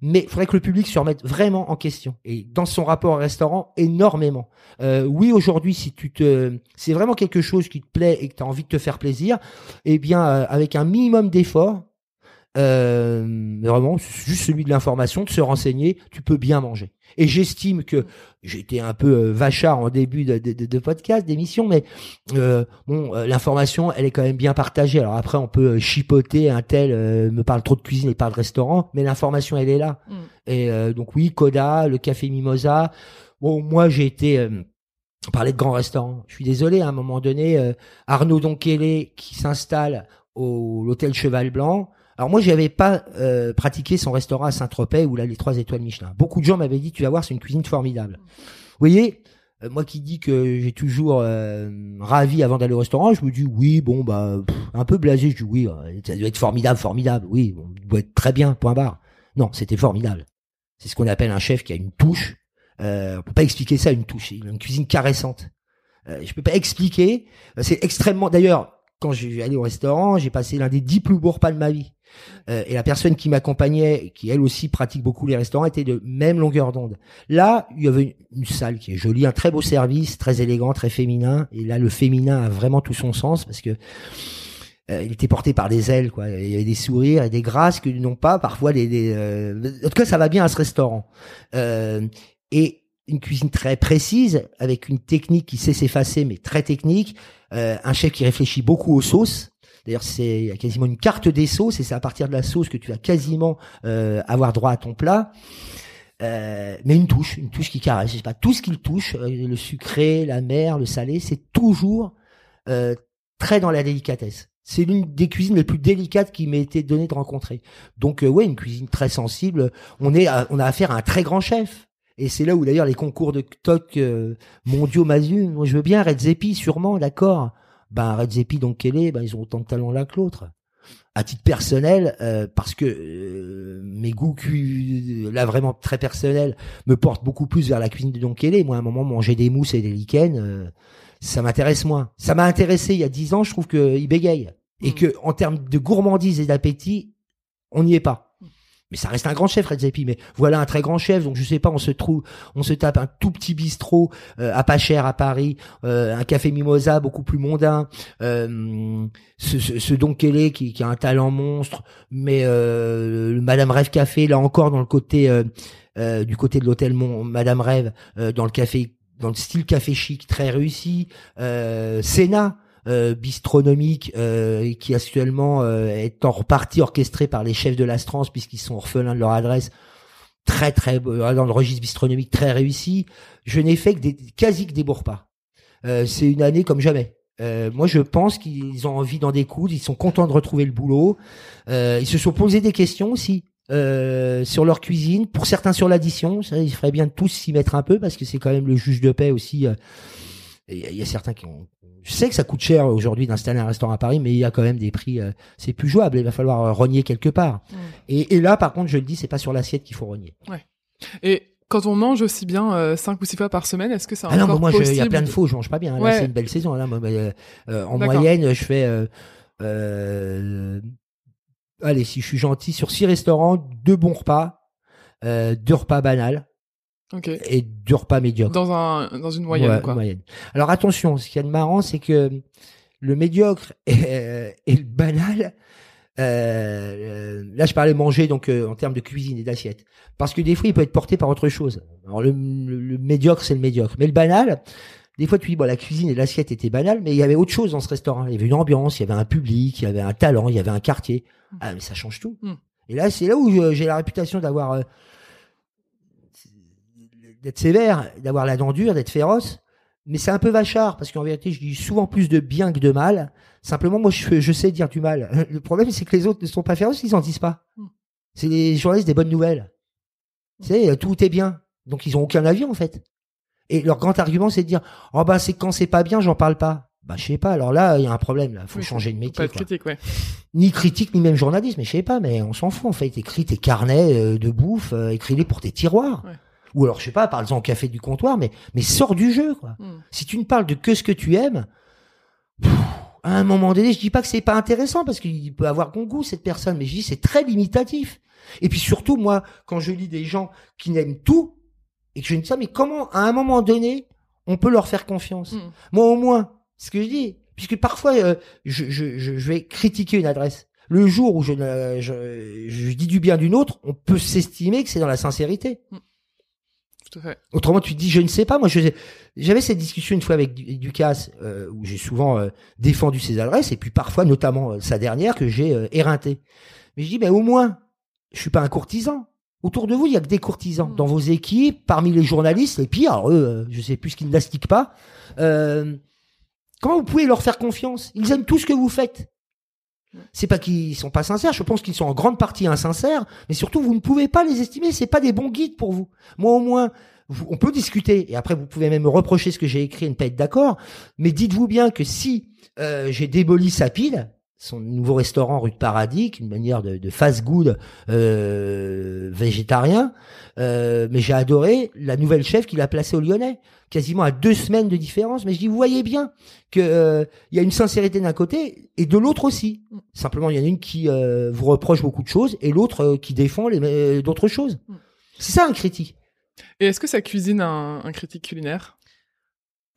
B: mais il faudrait que le public se remette vraiment en question. Et dans son rapport au restaurant, énormément. Euh, oui, aujourd'hui, si tu te, c'est vraiment quelque chose qui te plaît et que tu as envie de te faire plaisir, eh bien, euh, avec un minimum d'effort, euh, vraiment, juste celui de l'information, de se renseigner, tu peux bien manger. Et j'estime que j'étais un peu euh, vachard en début de, de, de- podcast, d'émission, mais euh, bon, euh, l'information, elle est quand même bien partagée. Alors après, on peut chipoter, un tel euh, me parle trop de cuisine et pas de restaurant, mais l'information, elle est là.
A: Mm.
B: Et euh, donc oui, Coda, le café Mimosa. Bon, moi, j'ai été euh, on parlait de grands restaurants. Je suis désolé, à un moment donné, euh, Arnaud Donkele qui s'installe au l'hôtel Cheval Blanc. Alors moi, j'avais pas euh, pratiqué son restaurant à Saint-Tropez où là les trois étoiles Michelin. Beaucoup de gens m'avaient dit, tu vas voir, c'est une cuisine formidable. Vous voyez, euh, moi qui dis que j'ai toujours euh, ravi avant d'aller au restaurant, je me dis oui, bon bah un peu blasé, je dis oui, euh, ça doit être formidable, formidable, oui, ça doit être très bien, point barre. Non, c'était formidable. C'est ce qu'on appelle un chef qui a une touche. Euh, on peut pas expliquer ça une touche, une cuisine caressante. Euh, je peux pas expliquer. C'est extrêmement. D'ailleurs, quand j'ai allé au restaurant, j'ai passé l'un des dix plus beaux repas de ma vie. Euh, et la personne qui m'accompagnait, qui elle aussi pratique beaucoup les restaurants, était de même longueur d'onde. Là, il y avait une, salle qui est jolie, un très beau service, très élégant, très féminin. Et là, le féminin a vraiment tout son sens parce que euh, il était porté par des ailes, quoi. Il y avait des sourires et des grâces que n'ont pas parfois les. euh, En tout cas, ça va bien à ce restaurant. Et une cuisine très précise, avec une technique qui sait s'effacer, mais très technique. Un chef qui réfléchit beaucoup aux sauces. D'ailleurs, c'est il y a quasiment une carte des sauces, et c'est à partir de la sauce que tu vas quasiment euh, avoir droit à ton plat. Euh, mais une touche, une touche qui caresse. Je sais pas tout ce qu'il touche, euh, le sucré, la mer, le salé, c'est toujours très dans la délicatesse. C'est l'une des cuisines les plus délicates qui m'ait été donné de rencontrer. Donc euh, ouais, une cuisine très sensible. On est, on a affaire à un très grand chef. Et c'est là où d'ailleurs les concours de toc mondiaux. Moi je veux bien Red Zepi, sûrement, d'accord. Ben Red Zepi donc est Ben ils ont autant de talent l'un que l'autre. À titre personnel, euh, parce que euh, mes goûts cu- là vraiment très personnels me portent beaucoup plus vers la cuisine de Don Kelly. Moi, à un moment, manger des mousses et des lichens, euh, ça m'intéresse moins. Ça m'a intéressé il y a dix ans. Je trouve qu'il bégaye et
A: Mm.
B: que en termes de gourmandise et d'appétit, on n'y est pas. Mais ça reste un grand chef Redzepi mais voilà un très grand chef donc je sais pas on se trouve on se tape un tout petit bistrot euh, à pas cher à Paris euh, un café mimosa beaucoup plus mondain euh, ce, Don Kelly qui, qui a un talent monstre mais euh, le Madame Rêve Café là encore dans le côté euh, du côté de l'hôtel Madame Rêve dans le café dans le style café chic très réussi Sénat euh, bistronomique euh, qui actuellement euh, est en repartie orchestré par les chefs de l'Astrance puisqu'ils sont orphelins de leur adresse très très dans le registre bistronomique très réussi je n'ai fait que des quasi que des pas c'est une année comme jamais moi, je pense qu'ils ont envie d'en découdre. Ils sont contents de retrouver le boulot. ils se sont posés des questions aussi sur leur cuisine. Pour certains, sur l'addition. Il ferait bien tous s'y mettre un peu parce que c'est quand même le juge de paix aussi. Il y, a certains qui ont, je sais que ça coûte cher aujourd'hui d'installer un restaurant à Paris, mais il y a quand même des prix, euh, c'est plus jouable. Il va falloir euh, rogner quelque part. Mm. Et, et, là, par contre, je le dis, c'est pas sur l'assiette qu'il faut rogner.
A: Ouais. Et quand on mange aussi bien euh, cinq ou six fois par semaine, est-ce que c'est
B: ah
A: non,
B: moi, il y a plein de faux, je mange pas bien. Là, c'est une belle saison. Là, en moyenne, je fais. allez, si je suis gentil, sur six restaurants, deux bons repas, deux repas banals.
A: Okay.
B: et du repas médiocre.
A: Dans un dans une moyenne quoi.
B: Moyenne. Alors attention, ce qu'il y a de marrant, c'est que le médiocre et, et le banal. Euh, là, je parlais manger donc euh, en termes de cuisine et d'assiette, parce que des fois, il peut être porté par autre chose. Alors le, le, médiocre, c'est le médiocre, mais le banal. Des fois, tu dis bon, la cuisine et l'assiette étaient banales, mais il y avait autre chose dans ce restaurant. Il y avait une ambiance, il y avait un public, il y avait un talent, il y avait un quartier. Mm. Ah, mais ça change tout. Mm. Et là, c'est là où j'ai la réputation d'avoir euh, d'être sévère, d'avoir la dent dure, d'être féroce. Mais c'est un peu vachard, parce qu'en vérité, je dis souvent plus de bien que de mal. Simplement, moi, je, je sais dire du mal. Le problème, c'est que les autres ne sont pas féroces, ils n'en disent pas. Hmm. C'est les journalistes des bonnes nouvelles. Tu sais, tout est bien. Donc, ils ont aucun avis, en fait. Et leur grand argument, c'est de dire, oh bah, c'est quand c'est pas bien, j'en parle pas. Bah, je sais pas. Alors là, il y a un problème, là. Faut changer de métier. Pas
A: être critique, ouais.
B: Ni critique, ni même journaliste, mais je sais pas, mais on s'en fout, en fait. Écris tes carnets euh, de bouffe, euh, écris-les pour tes tiroirs. Ouais. Ou alors, je sais pas, parle-en au café du comptoir, mais, mais sors du jeu, quoi. Hmm. Si tu ne parles de que ce que tu aimes, à un moment donné, je dis pas que c'est pas intéressant parce qu'il peut avoir bon goût, cette personne, mais je dis c'est très limitatif. Et puis surtout, moi, quand je lis des gens qui n'aiment tout, et que je me dis ça, mais comment, à un moment donné, on peut leur faire confiance? Hmm. Moi, au moins, ce que je dis, puisque parfois, euh, je, je, je, vais critiquer une adresse. Le jour où je, je, je dis du bien d'une autre, on peut s'estimer que c'est dans la sincérité. Autrement, tu te dis, je ne sais pas. Moi, j'avais cette discussion une fois avec Ducasse, euh, où j'ai souvent euh, défendu ses adresses, et puis parfois, notamment euh, sa dernière, que j'ai euh, éreinté. Mais je dis, mais au moins, je suis pas un courtisan. Autour de vous, il y a que des courtisans. Mm. Dans vos équipes, parmi les journalistes, les pires, eux, je sais plus ce qu'ils n'astiquent pas. comment vous pouvez leur faire confiance? Ils aiment tout ce que vous faites. C'est pas qu'ils sont pas sincères, je pense qu'ils sont en grande partie insincères, mais surtout vous ne pouvez pas les estimer, c'est pas des bons guides pour vous. Moi au moins, on peut discuter et après vous pouvez même me reprocher ce que j'ai écrit et ne pas être d'accord, mais dites-vous bien que si euh, j'ai démoli sa pile, son nouveau restaurant rue de Paradis, une manière de, de fast-good euh, végétarien. Euh, mais j'ai adoré la nouvelle chef qu'il a placée au Lyonnais, quasiment à deux semaines de différence. Mais je dis, vous voyez bien que euh, il y a une sincérité d'un côté et de l'autre aussi. Simplement, il y en a une qui euh, vous reproche beaucoup de choses et l'autre qui défend d'autres choses. Mm. C'est ça un critique.
A: Et est-ce que ça cuisine un, un critique culinaire?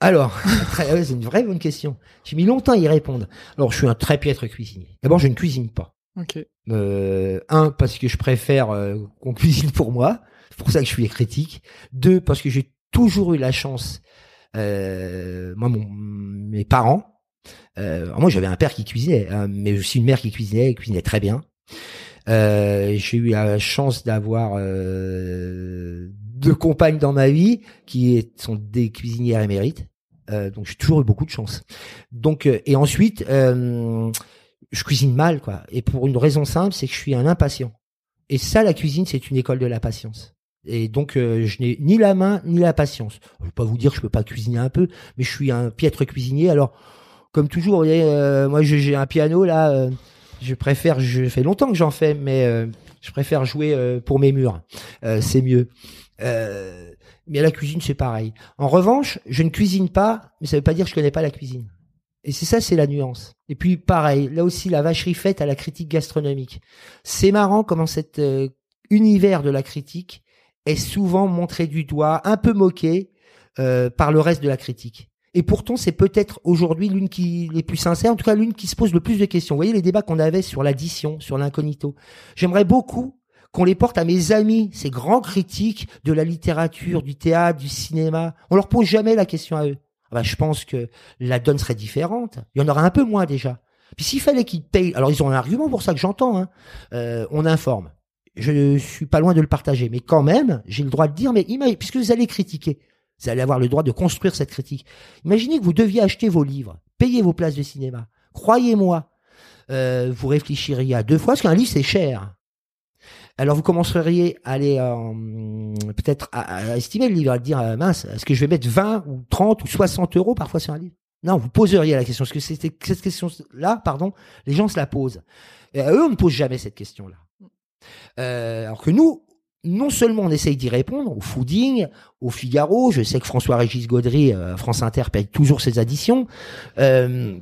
B: Alors, c'est une vraie bonne question. J'ai mis longtemps à y répondre. Alors, je suis un très piètre cuisinier. D'abord, je ne cuisine pas.
A: Ok.
B: Euh, un, parce que je préfère euh, qu'on cuisine pour moi. C'est pour ça que je suis critique. Deux, parce que j'ai toujours eu la chance. Euh, moi, mon, mes parents. Euh, moi, j'avais un père qui cuisinait, hein, mais aussi une mère qui cuisinait, et cuisinait très bien. Euh, j'ai eu la chance d'avoir euh, deux compagnes dans ma vie qui sont des cuisinières émérites. Euh, donc j'ai toujours eu beaucoup de chance. Donc euh, et ensuite, euh, je cuisine mal quoi. Et pour une raison simple, c'est que je suis un impatient. Et ça, la cuisine, c'est une école de la patience. Et donc je n'ai ni la main ni la patience. Je vais pas vous dire que je peux pas cuisiner un peu, mais je suis un piètre cuisinier. Alors comme toujours, voyez, moi j'ai un piano là. je préfère, je fais longtemps que j'en fais, mais je préfère jouer pour mes murs. c'est mieux. Euh, mais à la cuisine, c'est pareil. En revanche, je ne cuisine pas, mais ça veut pas dire que je connais pas la cuisine. Et c'est ça, c'est la nuance. Et puis pareil, là aussi, la vacherie faite à la critique gastronomique. C'est marrant comment cette euh, univers de la critique est souvent montré du doigt, un peu moqué euh, par le reste de la critique. Et pourtant, c'est peut-être aujourd'hui l'une qui les plus sincères, en tout cas l'une qui se pose le plus de questions. Vous voyez les débats qu'on avait sur l'addition, sur l'incognito. J'aimerais beaucoup qu'on les porte à mes amis, ces grands critiques de la littérature, du théâtre, du cinéma. On leur pose jamais la question à eux. Ah bah, je pense que la donne serait différente. Il y en aura un peu moins déjà. Puis s'il fallait qu'ils payent, alors ils ont un argument pour ça que j'entends. Hein. Euh, on informe. Je suis pas loin de le partager, mais quand même, j'ai le droit de dire, mais puisque vous allez critiquer, vous allez avoir le droit de construire cette critique. Imaginez que vous deviez acheter vos livres, payer vos places de cinéma. Croyez-moi, euh, vous réfléchiriez à deux fois, parce qu'un livre c'est cher. Alors vous commenceriez à aller peut-être à, estimer le livre, à dire euh, mince, est-ce que je vais mettre 20 ou 30 ou 60 euros parfois sur un livre? Non, vous poseriez la question. Parce que c'était cette question-là, pardon, les gens se la posent. Et eux, on ne pose jamais cette question-là. Euh, alors que nous, non seulement on essaye d'y répondre au fooding, au Figaro, je sais que François-Régis Gaudry, euh, France Inter, paye toujours ses additions. Euh,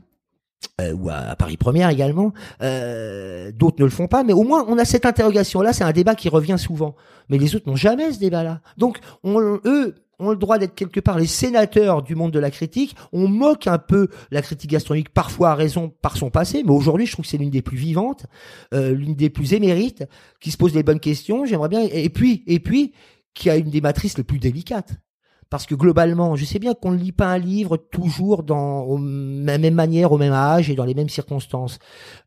B: euh, ou à Paris Première également. Euh, d'autres ne le font pas, mais au moins on a cette interrogation-là. C'est un débat qui revient souvent, mais les autres n'ont jamais ce débat-là. Donc on, eux ont le droit d'être quelque part les sénateurs du monde de la critique. On moque un peu la critique gastronomique, parfois à raison par son passé, mais aujourd'hui je trouve que c'est l'une des plus vivantes, euh, l'une des plus émérites, qui se pose les bonnes questions. J'aimerais bien, et puis, et puis, qui a une des matrices les plus délicates parce que globalement, je sais bien qu'on ne lit pas un livre toujours dans la même manière, au même âge et dans les mêmes circonstances.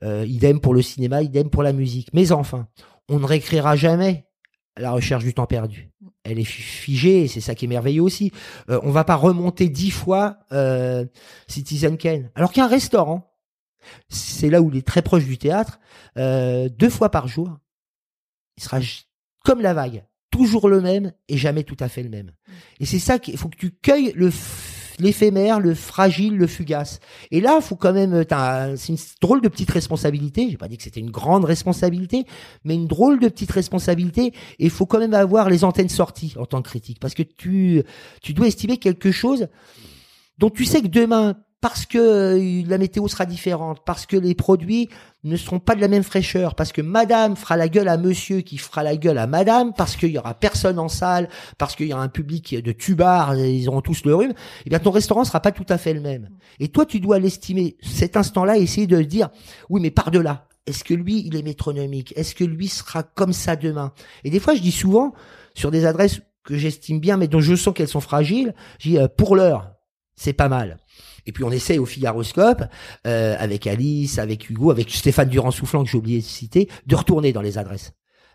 B: Euh, idem pour le cinéma, idem pour la musique. Mais enfin, on ne réécrira jamais la recherche du temps perdu. Elle est figée, c'est ça qui est merveilleux aussi. Euh, on va pas remonter dix fois euh, Citizen Kane. Alors qu'un restaurant, c'est là où il est très proche du théâtre, euh, deux fois par jour, il sera comme la vague toujours le même et jamais tout à fait le même. Et c'est ça qu'il faut que tu cueilles le l'éphémère, le fragile, le fugace. Et là, faut quand même, c'est une drôle de petite responsabilité. J'ai pas dit que c'était une grande responsabilité, mais une drôle de petite responsabilité. Et faut quand même avoir les antennes sorties en tant que critique, parce que tu, tu dois estimer quelque chose dont tu sais que demain, parce que euh, la météo sera différente, parce que les produits ne seront pas de la même fraîcheur, parce que madame fera la gueule à monsieur qui fera la gueule à madame, parce qu'il y aura personne en salle, parce qu'il y aura un public de tubards, ils auront tous le rhume, eh bien ton restaurant sera pas tout à fait le même. Et toi, tu dois l'estimer cet instant-là et essayer de dire, oui, mais par-delà, est-ce que lui, il est métronomique? Est-ce que lui sera comme ça demain? Et des fois, je dis souvent, sur des adresses que j'estime bien, mais dont je sens qu'elles sont fragiles, je dis, euh, pour l'heure, c'est pas mal. Et puis on essaye au Figaroscope, euh, avec Alice, avec Hugo, avec Stéphane Durand-Soufflant que j'ai oublié de citer, de retourner dans les adresses.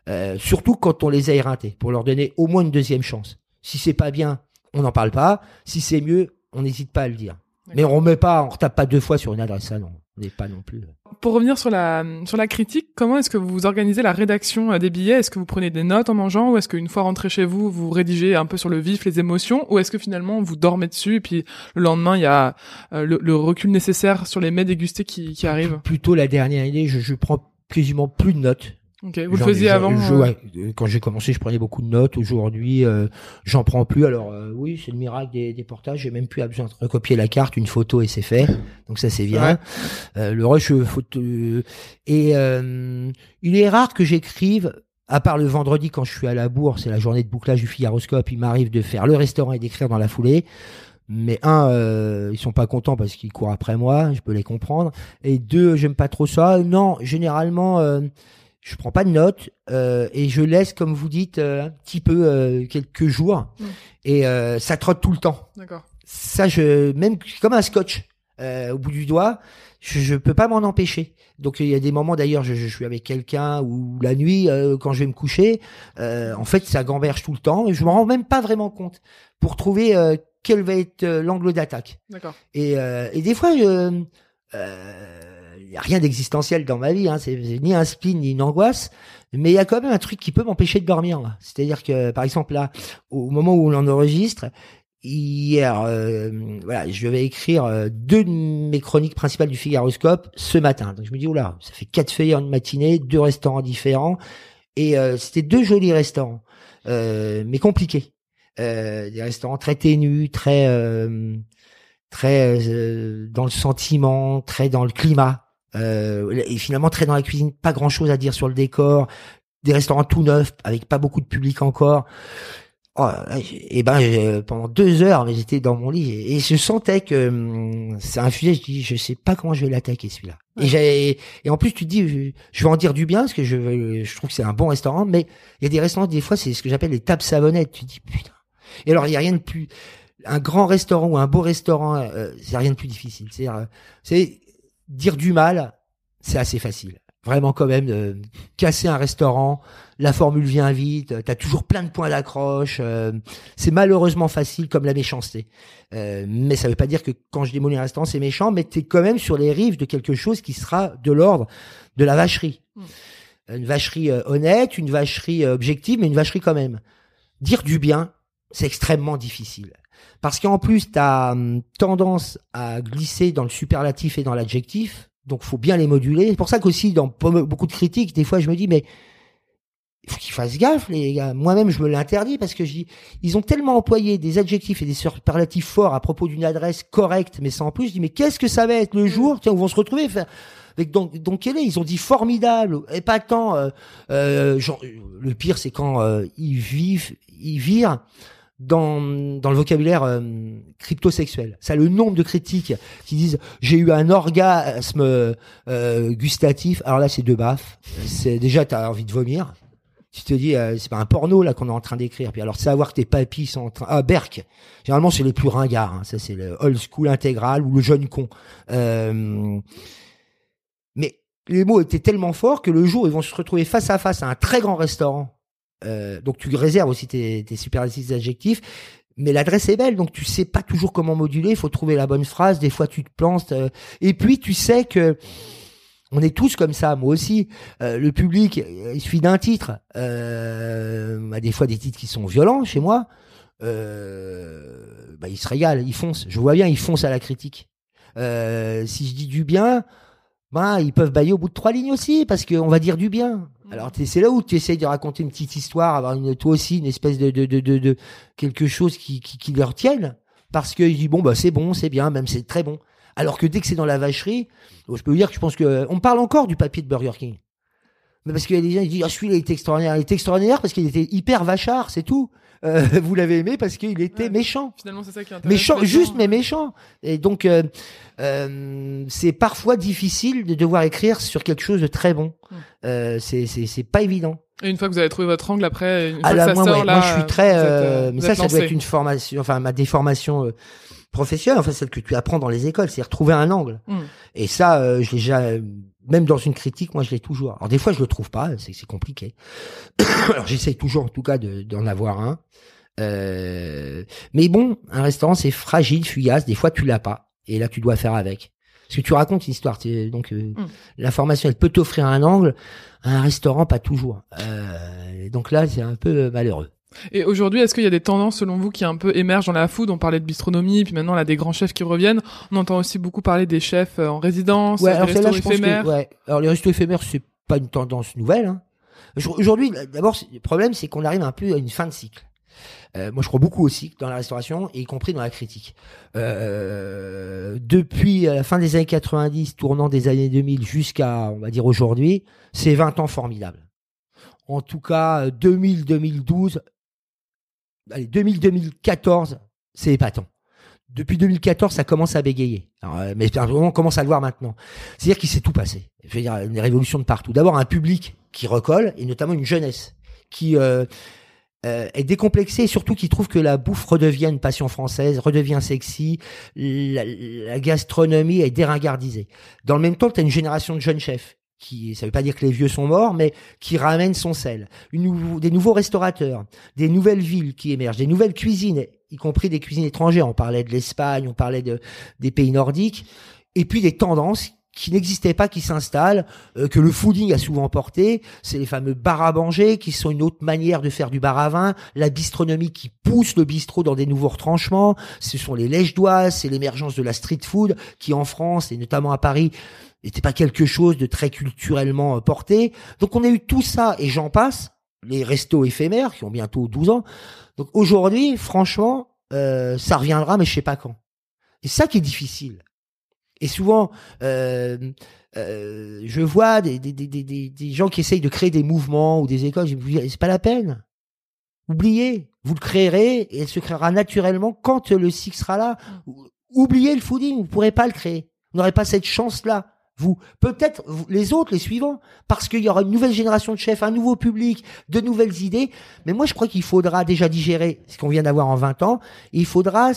B: Euh, surtout quand on les a éreintées, pour leur donner au moins une deuxième chance. Si c'est pas bien, on n'en parle pas. Si c'est mieux, on n'hésite pas à le dire. Mais on met pas, on retape pas deux fois sur une adresse, ça non n'est pas non plus.
A: Pour revenir sur la sur la critique, comment est-ce que vous organisez la rédaction euh, des billets? Est-ce que vous prenez des notes en mangeant ou est-ce qu'une fois rentré chez vous, vous rédigez un peu sur le vif les émotions ou est-ce que finalement vous dormez dessus et puis le lendemain il y a euh, le, recul nécessaire sur les mets dégustés qui, qui arrivent?
B: Plutôt la dernière idée, je, je prends quasiment plus de notes.
A: Ok, vous le faisiez avant
B: euh Quand j'ai commencé, je prenais beaucoup de notes. Aujourd'hui, euh, j'en prends plus. Alors euh, oui, c'est le miracle des, des portages. J'ai même plus besoin de recopier la carte, une photo et c'est fait. Donc ça, c'est bien. le rush photo et il est rare que j'écrive. À part le vendredi quand je suis à la bourse, c'est la journée de bouclage du Figaroscope, il m'arrive de faire le restaurant et d'écrire dans la foulée. Mais un, euh, ils sont pas contents parce qu'ils courent après moi, je peux les comprendre. Et deux, j'aime pas trop ça. Non, généralement, je prends pas de notes euh, et je laisse, comme vous dites, euh, un petit peu euh, quelques jours mm. et ça trotte tout le temps.
A: D'accord.
B: Ça, je même comme un scotch au bout du doigt, je, je peux pas m'en empêcher. Donc il y a des moments d'ailleurs, je, je, suis avec quelqu'un ou la nuit quand je vais me coucher, en fait ça gamberge tout le temps et je me rends même pas vraiment compte pour trouver quel va être l'angle d'attaque.
A: D'accord.
B: Et, et des fois je il y a rien d'existentiel dans ma vie, hein, c'est ni un spleen ni une angoisse, mais il y a quand même un truc qui peut m'empêcher de dormir. C'est-à-dire que, par exemple, là, au moment où l'on enregistre, hier, euh, voilà, je vais écrire euh, deux de mes chroniques principales du Figaroscope ce matin. Donc je me dis, oula, ça fait quatre feuilles en matinée, deux restaurants différents, et euh, c'était deux jolis restaurants, mais compliqués. des restaurants très ténus, très très dans le sentiment, très dans le climat. Euh, et finalement très dans la cuisine, pas grand chose à dire sur le décor, des restaurants tout neufs avec pas beaucoup de public encore. Oh, et ben pendant deux heures, j'étais dans mon lit et, je sentais que hum, c'est un sujet. Je dis, je sais pas comment je vais l'attaquer celui-là. Et j'ai et en plus tu te dis, je, vais en dire du bien parce que je je trouve que c'est un bon restaurant, mais il y a des restaurants des fois c'est ce que j'appelle les tables savonnettes. Tu te dis putain. Et alors il y a rien de plus un grand restaurant ou un beau restaurant, euh, c'est rien de plus difficile. C'est euh, c'est dire du mal, c'est assez facile vraiment quand même de casser un restaurant. La formule vient vite, t'as toujours plein de points d'accroche. Euh, c'est malheureusement facile comme la méchanceté. Euh, mais ça veut pas dire que quand je démolis un restaurant, c'est méchant, mais t'es quand même sur les rives de quelque chose qui sera de l'ordre de la vacherie. Mm. Une vacherie euh, honnête, une vacherie objective, mais une vacherie quand même. Dire du bien, c'est extrêmement difficile. Parce qu'en plus, tu as hum, tendance à glisser dans le superlatif et dans l'adjectif, donc, faut bien les moduler. C'est pour ça qu'aussi, dans beaucoup de critiques, des fois, je me dis, mais il faut qu'ils fassent gaffe, les gars. Moi-même, je me l'interdis parce que je dis, ils ont tellement employé des adjectifs et des superlatifs forts à propos d'une adresse correcte, mais sans plus. Je dis, mais qu'est-ce que ça va être le mm. jour, tiens, où vont se retrouver? Faire, avec donc, donc quel est? Ils ont dit formidable, et pas tant. Euh, euh, genre, le pire, c'est quand euh, ils vivent, ils virent dans, dans le vocabulaire euh, crypto-sexuel. Ça, le nombre de critiques qui disent j'ai eu un orgasme euh, gustatif. Alors là, c'est deux baffes. C'est déjà t'as envie de vomir. Tu te dis euh, c'est pas un porno là qu'on est en train d'écrire. Puis alors savoir que tes papis sont en train ah Berk. Généralement c'est les plus ringards. Hein. Ça c'est le old school intégral ou le jeune con. Euh, mais les mots étaient tellement forts que le jour ils vont se retrouver face à face à un très grand restaurant euh, donc tu réserves aussi tes, tes superlatifs adjectifs, mais l'adresse est belle, donc tu sais pas toujours comment moduler. Il faut trouver la bonne phrase. Des fois tu te plantes. Euh, et puis tu sais que on est tous comme ça, moi aussi. Euh, le public, il suffit d'un titre. Euh, des fois des titres qui sont violents chez moi. bah, il se régale, il fonce. Je vois bien, il fonce à la critique. si je dis du bien, bah, ils peuvent bailler au bout de trois lignes aussi, parce qu'on va dire du bien. Mm. Alors c'est là où tu essayes de raconter une petite histoire, avoir toi aussi une espèce de, de, de, quelque chose qui, qui, qui leur tienne, parce qu'ils disent bon bah c'est bon, c'est bien, même c'est très bon. Alors que dès que c'est dans la vacherie, je peux vous dire que je pense que on parle encore du papier de Burger King. Mais parce qu'il y a des gens qui disent ah celui-là il extraordinaire, il est extraordinaire parce qu'il était hyper vachard, c'est tout. Euh, vous l'avez aimé parce qu'il était méchant.
A: Finalement, c'est ça qui est
B: Méchant, juste mais méchant. Et donc, euh, euh, c'est parfois difficile de devoir écrire sur quelque chose de très bon. Hmm. Euh, c'est c'est pas évident.
A: Et une fois que vous avez trouvé votre angle, après, une
B: fois
A: ah,
B: que ça
A: moi,
B: sort, là, moi, je suis très. Euh, mais ça, ça doit être une formation, enfin ma déformation professionnelle, enfin celle que tu apprends dans les écoles, c'est retrouver un angle. Hmm. Et ça, je l'ai déjà même dans une critique, moi je l'ai toujours. Alors des fois je le trouve pas, c'est compliqué. Alors j'essaye toujours en tout cas d'en avoir un. Euh, mais bon, un restaurant c'est fragile, fugace. Des fois tu l'as pas, et là tu dois faire avec. Parce que tu racontes une histoire, donc euh, mm. l'information elle peut t'offrir un angle, un restaurant pas toujours. Euh, donc là c'est un peu malheureux.
A: Et aujourd'hui, est-ce qu'il y a des tendances selon vous qui un peu émergent dans la food? On parlait de bistronomie, puis maintenant là des grands chefs qui reviennent. On entend aussi beaucoup parler des chefs euh, en résidence,
B: ouais,
A: des
B: restos éphémères. ouais. Alors les restos éphémères, c'est pas une tendance nouvelle. Hein. Aujourd'hui, d'abord, le problème, c'est qu'on arrive un peu à une fin de cycle. Euh, moi, je crois beaucoup aussi dans la restauration, y compris dans la critique. Euh, depuis la fin des années 90, tournant des années 2000 jusqu'à, on va dire aujourd'hui, c'est 20 ans formidables. En tout cas, 2000-2012, allez, 2000-2014, c'est épatant. Depuis 2014, ça commence à bégayer. Euh, mais on commence à le voir maintenant. C'est-à-dire qu'il s'est tout passé. Je veux dire, une révolution de partout. D'abord, un public qui recolle, et notamment une jeunesse qui euh, euh, est décomplexée, et surtout qui trouve que la bouffe redevient une passion française, redevient sexy, la, la gastronomie est déringardisée. Dans le même temps, tu as une génération de jeunes chefs qui, ça veut pas dire que les vieux sont morts, mais qui ramènent son sel. Une, des nouveaux restaurateurs, des nouvelles villes qui émergent, des nouvelles cuisines, y compris des cuisines étrangères. On parlait de l'Espagne, on parlait de, des pays nordiques, et puis des tendances qui n'existaient pas, qui s'installent, euh, que le fooding a souvent porté. C'est les fameux bars à manger, qui sont une autre manière de faire du bar à vin. La bistronomie qui pousse le bistrot dans des nouveaux retranchements. Ce sont les lèches d'oie, c'est l'émergence de la street food, qui en France, et notamment à Paris, n'était pas quelque chose de très culturellement euh, porté. Donc on a eu tout ça et j'en passe, les restos éphémères qui ont bientôt 12 ans. Donc aujourd'hui, franchement, euh, ça reviendra, mais je sais pas quand. Et ça qui est difficile. Et souvent, euh, euh, je vois des, des, des, des, des gens qui essayent de créer des mouvements ou des écoles. Je me dis, c'est pas la peine. Oubliez. Vous le créerez et elle se créera naturellement quand le cycle sera là. Oubliez le fooding. Vous ne pourrez pas le créer. Vous n'aurez pas cette chance-là. Vous, peut-être les autres, les suivants, parce qu'il y aura une nouvelle génération de chefs, un nouveau public, de nouvelles idées. Mais moi, je crois qu'il faudra déjà digérer ce qu'on vient d'avoir en 20 ans. Il faudra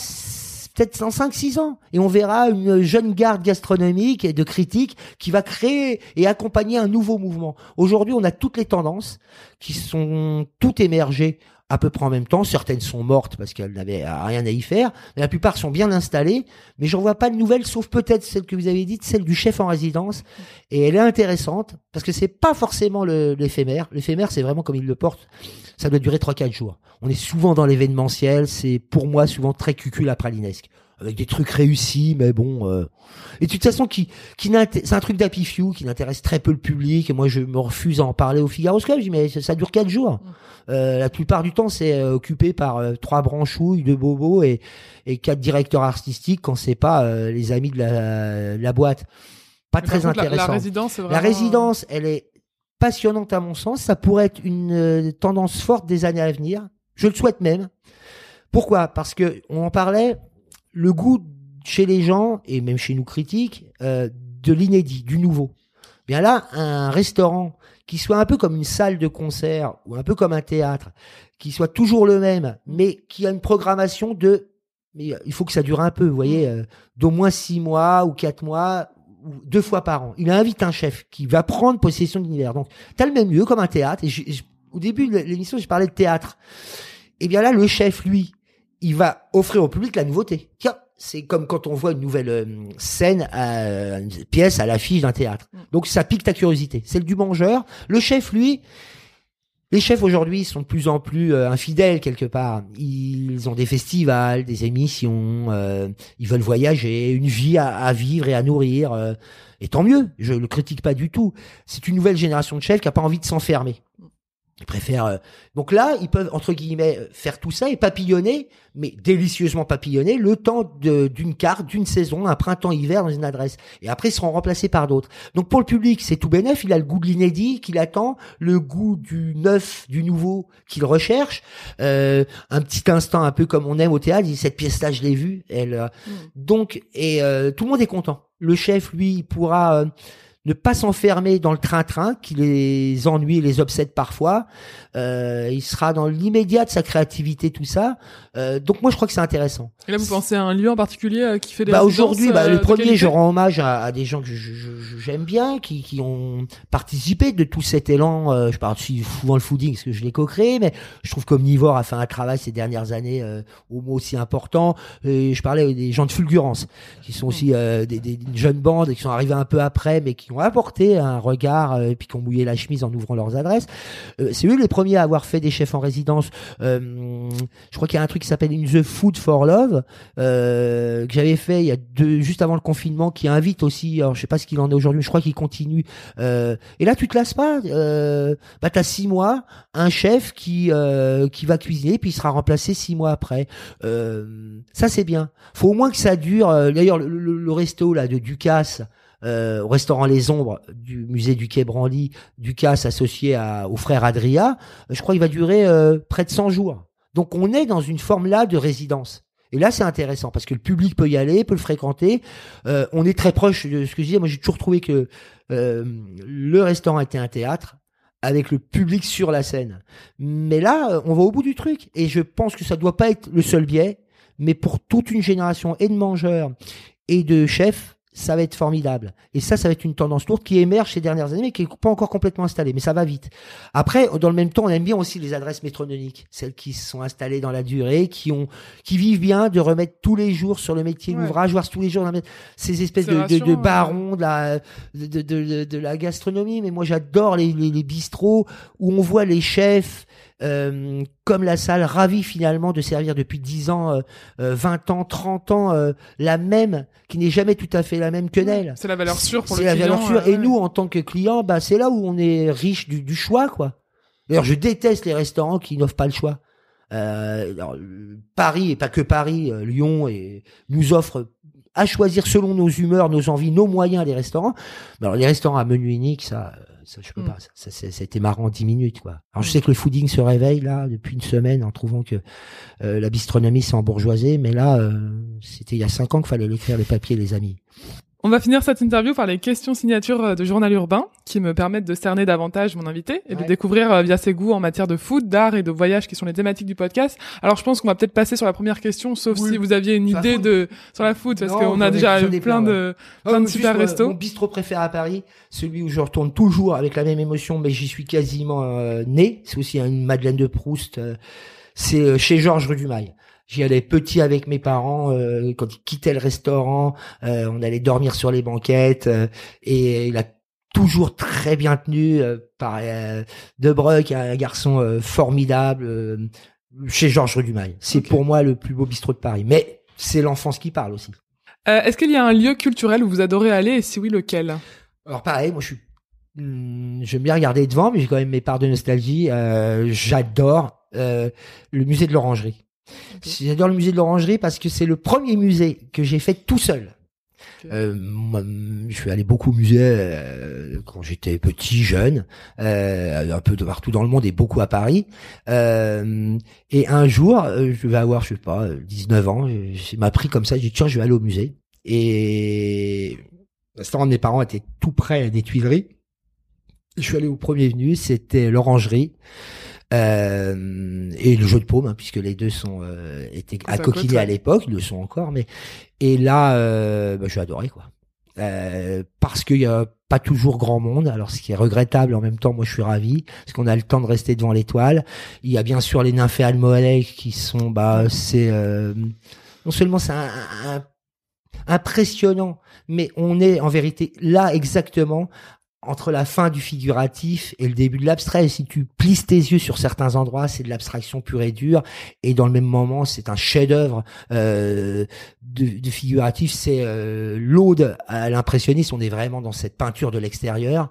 B: peut-être en 5-6 ans. Et on verra une jeune garde gastronomique et de critique qui va créer et accompagner un nouveau mouvement. Aujourd'hui, on a toutes les tendances qui sont toutes émergées à peu près en même temps. Certaines sont mortes parce qu'elles n'avaient rien à y faire. Mais la plupart sont bien installées. Mais j'en vois pas de nouvelles, sauf peut-être celle que vous avez dite, celle du chef en résidence. Et elle est intéressante parce que c'est pas forcément l'éphémère. L'éphémère, c'est vraiment comme il le porte. Ça doit durer 3-4 jours. On est souvent dans l'événementiel. C'est pour moi souvent très cucul pralinesque avec des trucs réussis, mais bon. Euh... Et de toute façon, qui, qui c'est un truc d'Happy Few qui n'intéresse très peu le public. Et moi, je me refuse à en parler au Figaro Club. Je dis mais ça, dure quatre jours. Mm. Euh, la plupart du temps, c'est euh, occupé par euh, trois branchouilles, deux bobos et, et quatre directeurs artistiques quand c'est pas euh, les amis de la, la boîte. Pas très intéressant. La,
A: résidence,
B: la résidence, elle est passionnante à mon sens. Ça pourrait être une tendance forte des années à venir. Je le souhaite même. Pourquoi? Parce que on en parlait le goût chez les gens, et même chez nous critiques, euh, de l'inédit, du nouveau. Bien là, un restaurant qui soit un peu comme une salle de concert ou un peu comme un théâtre, qui soit toujours le même, mais qui a une programmation de, mais il faut que ça dure un peu, vous voyez, euh, d'au moins six mois ou quatre mois, ou deux fois par an. Il invite un chef qui va prendre possession de l'univers. Donc, t'as le même lieu comme un théâtre. Et au début de l'émission, je parlais de théâtre. Et bien là, le chef, lui, il va offrir au public la nouveauté. Tiens, c'est comme quand on voit une nouvelle euh, scène, à, une pièce à l'affiche d'un théâtre. Mm. Donc ça pique ta curiosité. Celle du mangeur. Le chef, lui, les chefs aujourd'hui sont de plus en plus euh, infidèles quelque part. Ils ont des festivals, des émissions, euh, ils veulent voyager, une vie à, à vivre et à nourrir. et tant mieux, je le critique pas du tout. C'est une nouvelle génération de chefs qui a pas envie de s'enfermer. Ils préfèrent. Euh, donc là, ils peuvent entre guillemets euh, faire tout ça et papillonner, mais délicieusement papillonner le temps d'une carte, d'une saison, un printemps-hiver dans une adresse. Et après, ils seront remplacés par d'autres. Donc pour le public, c'est tout bénef. Il a le goût de l'inédit qu'il attend, le goût du neuf, du nouveau qu'il recherche. Euh, un petit instant, un peu comme on aime au théâtre. Cette pièce-là, je l'ai vue. Elle. Mm. Donc et tout le monde est content. Le chef, lui, pourra ne pas s'enfermer dans le train-train qui les ennuie et les obsède parfois. Euh, il sera dans l'immédiat de sa créativité, tout ça. Euh, donc moi, je crois que c'est intéressant.
A: Et là, vous pensez à un lieu en particulier euh, qui fait des
B: bah aujourd'hui, bah, le premier, je rends hommage à, des gens que j'aime bien, qui, qui ont participé de tout cet élan. je parle souvent le fooding parce que je l'ai co-créé, mais je trouve qu'Omnivore a fait un travail ces dernières années au mot aussi important. Et je parlais des gens de Fulgurance, qui sont aussi des, des, jeunes bandes et qui sont arrivés un peu après, mais qui ont apporté un regard euh, et puis qui ont mouillé la chemise en ouvrant leurs adresses. Euh, c'est eux les premiers à avoir fait des chefs en résidence. Euh, je crois qu'il y a un truc qui s'appelle In the Food for Love que j'avais fait il y a deux, juste avant le confinement, qui invite aussi. Alors je sais pas ce qu'il en est aujourd'hui, mais je crois qu'il continue. et là, tu te lasses pas. Euh, bah t'as six mois, un chef qui qui va cuisiner, puis il sera remplacé six mois après. ça c'est bien. Faut au moins que ça dure. D'ailleurs, le, le, resto là de Ducasse euh, au restaurant Les Ombres du musée du Quai Branly, Ducasse associé à, au frère Adria, euh, je crois qu'il va durer euh, près de 100 jours. Donc on est dans une forme là de résidence. Et là, c'est intéressant parce que le public peut y aller, peut le fréquenter. Euh, on est très proche de ce que je disais. Moi, j'ai toujours trouvé que euh, le restaurant était un théâtre avec le public sur la scène. Mais là, on va au bout du truc. Et je pense que ça doit pas être le seul biais, mais pour toute une génération et de mangeurs et de chefs, ça va être formidable. Et ça, ça va être une tendance lourde qui émerge ces dernières années, mais qui n'est pas encore complètement installée. Mais ça va vite. Après, dans le même temps, on aime bien aussi les adresses métrononiques, celles qui sont installées dans la durée, qui ont, qui vivent bien de remettre tous les jours sur le métier l'ouvrage, voir tous les jours ces espèces de, de, de, barons de la, de, de, de, la gastronomie. Mais moi, j'adore les, les, les bistrots où on voit les chefs euh, comme la salle, ravie finalement de servir depuis 10 ans, 20 euh, euh, ans, 30 ans, la même, qui n'est jamais tout à fait la même que d'elle.
A: C'est la valeur sûre pour le
B: client.
A: C'est la valeur sûre.
B: Et nous, en tant que clients, bah, c'est là où on est riche du, du choix, quoi. D'ailleurs, je déteste les restaurants qui n'offrent pas le choix. Euh, alors, Paris et pas que Paris, Lyon et nous offre à choisir selon nos humeurs, nos envies, nos moyens les restaurants. Alors les restaurants à menu unique, ça, ça je peux
A: Mm.
B: pas. Ça, été marrant en 10 minutes quoi. Alors je sais que le fooding se réveille là depuis une semaine en trouvant que euh, la bistronomie s'est embourgeoisée, mais là euh, c'était il y a 5 ans qu'il fallait l'écrire les papiers les amis.
A: On va finir cette interview par les questions signatures euh, de Journal Urbain qui me permettent de cerner davantage mon invité et de découvrir euh, via ses goûts en matière de food, d'art et de voyage qui sont les thématiques du podcast. Alors je pense qu'on va peut-être passer sur la première question, sauf
B: Oui.
A: si vous aviez une idée de sur la food parce qu'on a déjà plein
B: plein,
A: de plein de super restos.
B: Mon bistrot préféré à Paris, celui où je retourne toujours avec la même émotion, mais j'y suis quasiment euh, né. C'est aussi une Madeleine de Proust. euh, c'est euh, chez Georges rue du Mail. J'y allais petit avec mes parents euh, quand ils quittaient le restaurant. euh, on allait dormir sur les banquettes euh, et il a toujours très bien tenu euh, par euh, Debreuck, un garçon euh, formidable euh, chez Georges rue du Mail. C'est pour moi le plus beau bistrot de Paris. Mais c'est l'enfance qui parle aussi.
A: Euh, Est-ce qu'il y a un lieu culturel où vous adorez aller et si oui lequel?
B: Alors pareil, moi je suis, hmm, j'aime bien regarder devant, mais j'ai quand même mes parts de nostalgie. Euh, j'adore euh, le musée de l'Orangerie. J'adore le musée de l'Orangerie parce que c'est le premier musée que j'ai fait tout seul. Euh, moi, je suis allé beaucoup au musée euh, quand j'étais petit, jeune, euh, un peu de partout dans le monde et beaucoup à Paris. Euh, et un jour, euh, je vais avoir, je sais pas, euh, 19 ans, je- m'a pris comme ça, j'ai dit tiens, je vais aller au musée. Et restaurant de mes parents était tout près des Tuileries. Je suis allé au premier venu, c'était l'Orangerie. Euh, et le jeu de paume, hein, puisque les deux sont euh, étaient
A: à ouais.
B: à l'époque, ils le sont encore, mais et là, euh, bah, j'ai adoré quoi. Euh, parce qu'il y a pas toujours grand monde. Alors ce qui est regrettable en même temps, moi je suis ravi parce qu'on a le temps de rester devant l'étoile. Il y a bien sûr les nymphées almohades qui sont, bah c'est euh, non seulement c'est un- un- impressionnant, mais on est en vérité là exactement entre la fin du figuratif et le début de l'abstrait. Si tu plisses tes yeux sur certains endroits, c'est de l'abstraction pure et dure, et dans le même moment, c'est un chef-d'œuvre euh, de, figuratif. C'est euh, l'aude à l'impressionnisme. On est vraiment dans cette peinture de l'extérieur.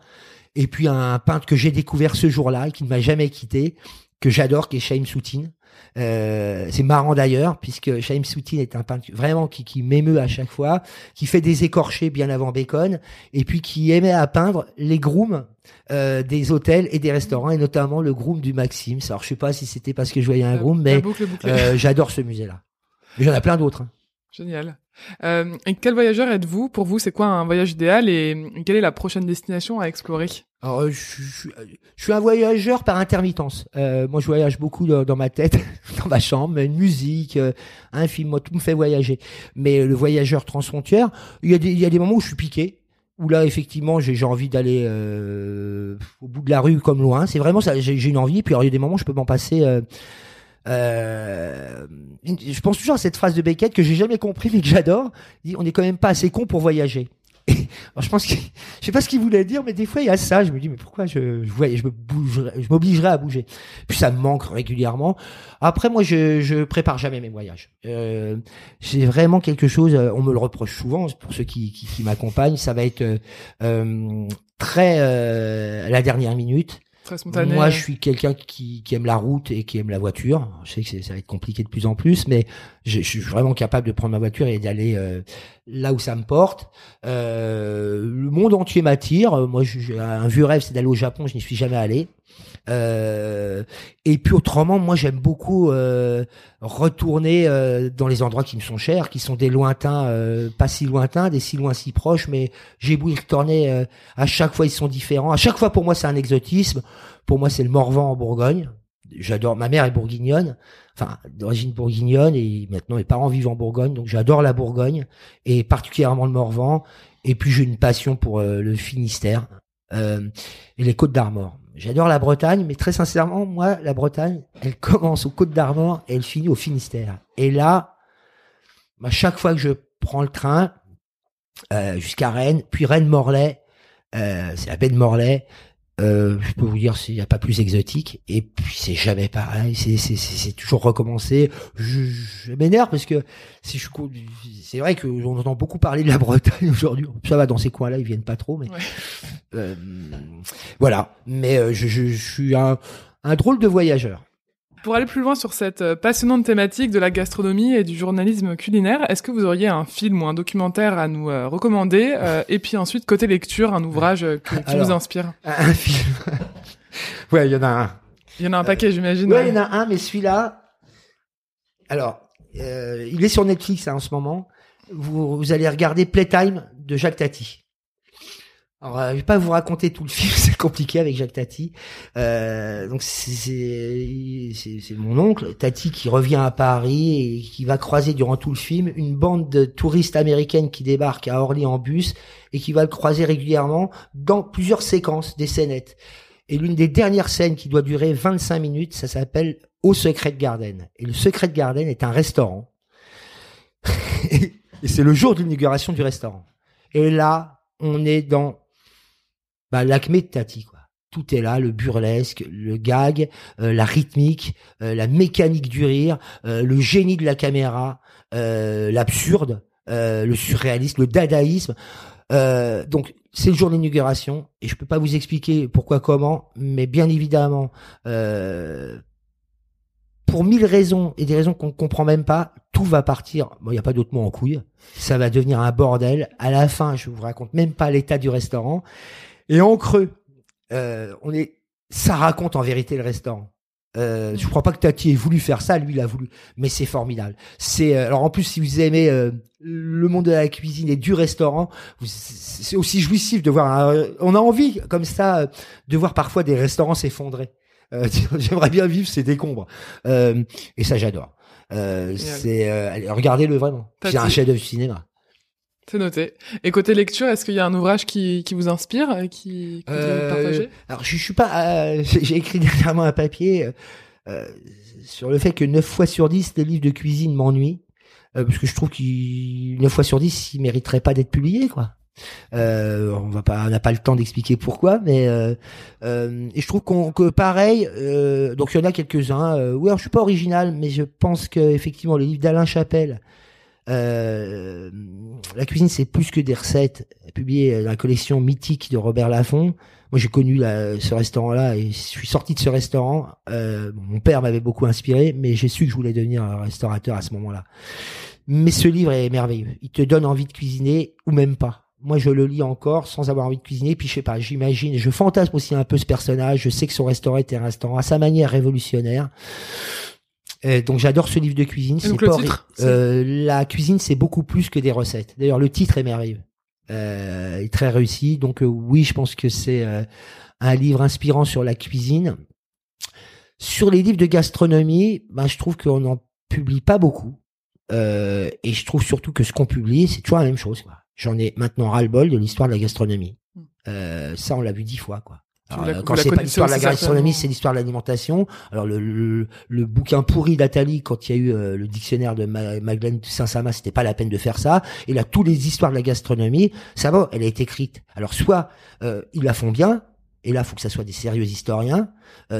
B: Et puis un peintre que j'ai découvert ce jour-là qui ne m'a jamais quitté, que j'adore, qui est Chaim Soutine. Euh, c'est marrant d'ailleurs, puisque Chaim Soutine est un peintre vraiment qui, qui m'émeut à chaque fois, qui fait des écorchés bien avant Bacon, et puis qui aimait à peindre les grooms euh, des hôtels et des restaurants, et notamment le groom du Maxime. Alors je sais pas si c'était parce que je voyais un groom, mais euh, j'adore ce musée-là. J'en ai plein d'autres. hein.
A: Génial. Euh, quel voyageur êtes-vous? Pour vous, c'est quoi un voyage idéal et quelle est la prochaine destination à explorer?
B: Alors, euh, je, je- suis un voyageur par intermittence. Euh, moi, je voyage beaucoup dans, ma tête, dans ma chambre, une musique, euh, un film, moi, tout me fait voyager. Mais euh, le voyageur transfrontière, il y, a des, moments où je suis piqué, où là, effectivement, j'ai envie d'aller euh, au bout de la rue comme loin. C'est vraiment ça, j'ai une envie. Puis, alors, il y a des moments où je peux m'en passer... Euh, euh, je pense toujours à cette phrase de Beckett que j'ai jamais compris mais que j'adore. Il dit, on n'est quand même pas assez con pour voyager. Je pense que je sais pas ce qu'il voulait dire, mais des fois il y a ça. Je me dis mais pourquoi je je, je me m'obligerais à bouger? Puis ça me manque régulièrement. Après moi je je prépare jamais mes voyages. Euh, c'est vraiment quelque chose. euh, On me le reproche souvent pour ceux qui qui, qui m'accompagnent. Ça va être euh, euh, très euh, à la dernière minute. Moi, je suis quelqu'un qui, qui aime la route et qui aime la voiture. Je sais que ça va être compliqué de plus en plus, mais je, suis vraiment capable de prendre ma voiture et d'aller euh, là où ça me porte. Euh, le monde entier m'attire. Moi, je- un vieux rêve, c'est d'aller au Japon. Je n'y suis jamais allé. Euh, et puis autrement, moi, j'aime beaucoup euh, retourner euh, dans les endroits qui me sont chers, qui sont des lointains, pas si lointains, des si loin si proches, mais j'ai beau y retourner. à chaque fois, ils sont différents. À chaque fois, pour moi, c'est un exotisme. Pour moi, c'est le Morvan en Bourgogne. J'adore. Ma mère est bourguignonne, enfin d'origine bourguignonne, et maintenant mes parents vivent en Bourgogne, donc j'adore la Bourgogne et particulièrement le Morvan. Et puis j'ai une passion pour le Finistère et les Côtes d'Armor. J'adore la Bretagne, mais très sincèrement, moi, la Bretagne, elle commence aux Côtes d'Armor et elle finit au Finistère. Et là, à chaque fois que je prends le train euh, jusqu'à Rennes, puis Rennes-Morlaix, euh, c'est la baie de Morlaix. Euh, je peux vous dire s'il n'y a pas plus exotique. Et puis c'est jamais pareil. C'est c'est c'est c'est toujours recommencé. Je, je m'énerve parce que si je co- c'est vrai que on entend beaucoup parler de la Bretagne aujourd'hui. Ça va dans ces coins là ils viennent pas trop mais
A: Ouais.
B: euh, voilà. Mais euh, je, je, je suis un un drôle de voyageur
A: Pour aller plus loin sur cette euh, passionnante thématique de la gastronomie et du journalisme culinaire, est-ce que vous auriez un film ou un documentaire à nous euh, recommander euh, Et puis ensuite, côté lecture, un ouvrage qui vous inspire
B: Un film. ouais, il y en a un.
A: Il y en a un paquet, j'imagine.
B: Ouais, il y en a un, mais celui-là. Alors, il est sur Netflix hein, en ce moment. Vous, vous allez regarder Playtime de Jacques Tati. Alors, euh, je vais pas vous raconter tout le film, c'est compliqué avec Jacques Tati. Euh, donc c'est mon oncle Tati qui revient à Paris et qui va croiser durant tout le film une bande de touristes américaines qui débarquent à Orly en bus et qui va le croiser régulièrement dans plusieurs séquences des scénettes. Et l'une des dernières scènes qui doit durer 25 minutes, ça s'appelle Au Secret de Garden. Et le Secret de Garden est un restaurant. et c'est le jour de l'inauguration du restaurant. Et là, on est dans bah, l'acmé de Tati, quoi. Tout est là, le burlesque, le gag, euh, la rythmique, euh, la mécanique du rire, euh, le génie de la caméra, l'absurde, le surréalisme, le dadaïsme. donc c'est le jour de l'inauguration et je peux pas vous expliquer pourquoi comment, mais bien évidemment pour mille raisons et des raisons qu'on comprend même pas, tout va partir. Bon, il y a pas d'autre mot en couille. Ça va devenir un bordel. À la fin, je vous raconte même pas l'état du restaurant. Et en creux, euh, on est, ça raconte en vérité le restaurant. Euh, je crois pas que Tati ait voulu faire ça, lui il a voulu, mais c'est formidable. C'est euh, alors en plus si vous aimez euh, le monde de la cuisine et du restaurant, c'est aussi jouissif de voir. on a envie comme ça de voir parfois des restaurants s'effondrer. J'aimerais bien vivre ces décombres et ça j'adore. c'est regardez-le vraiment. C'est un chef-d'œuvre cinéma.
A: C'est noté. Et côté lecture, est-ce qu'il y a un ouvrage qui, qui vous inspire, euh, qui, que euh, partager
B: Alors, je, je suis pas. Euh, j'ai écrit dernièrement un papier euh, sur le fait que 9 fois sur 10, les livres de cuisine m'ennuient. parce que je trouve qu'il 9 fois sur 10, ils mériteraient pas d'être publiés, quoi. Euh, on va pas, on n'a pas le temps d'expliquer pourquoi, mais euh, euh, et je trouve qu'on que pareil. donc il y en a quelques uns. oui, alors je suis pas original, mais je pense que effectivement le livre d'Alain Chapelle euh, la cuisine, c'est plus que des recettes. Publié dans la collection mythique de Robert Laffont. Moi, j'ai connu ce restaurant-là et je suis sorti de ce restaurant. Euh, mon père m'avait beaucoup inspiré, mais j'ai su que je voulais devenir un restaurateur à ce moment-là. Mais ce livre est merveilleux. Il te donne envie de cuisiner ou même pas. Moi, je le lis encore sans avoir envie de cuisiner. Puis je sais pas, j'imagine, je fantasme aussi un peu ce personnage. Je sais que son restaurant était un restaurant à sa manière révolutionnaire. Euh, donc j'adore ce livre de cuisine.
A: C'est pas
B: euh, la cuisine, c'est beaucoup plus que des recettes. D'ailleurs, le titre est merveilleux. Euh, est très réussi. Donc euh, oui, je pense que c'est euh, un livre inspirant sur la cuisine. Sur les livres de gastronomie, ben, je trouve qu'on n'en publie pas beaucoup. et je trouve surtout que ce qu'on publie, c'est toujours la même chose. J'en ai maintenant ras-le-bol de l'histoire de la gastronomie. Hmm. ça, on l'a vu dix fois. quoi. Euh, quand c'est pas l'histoire de la gastronomie, c'est l'histoire de l'alimentation. Alors le, le, le, bouquin pourri d'Atali, quand il y a eu euh, le dictionnaire de Magdalene Saint-Sama, c'était pas la peine de faire ça. Et là, toutes les histoires de la gastronomie, ça va, elle a été écrite. Alors soit euh, ils la font bien, et là, il faut que ça soit des sérieux historiens,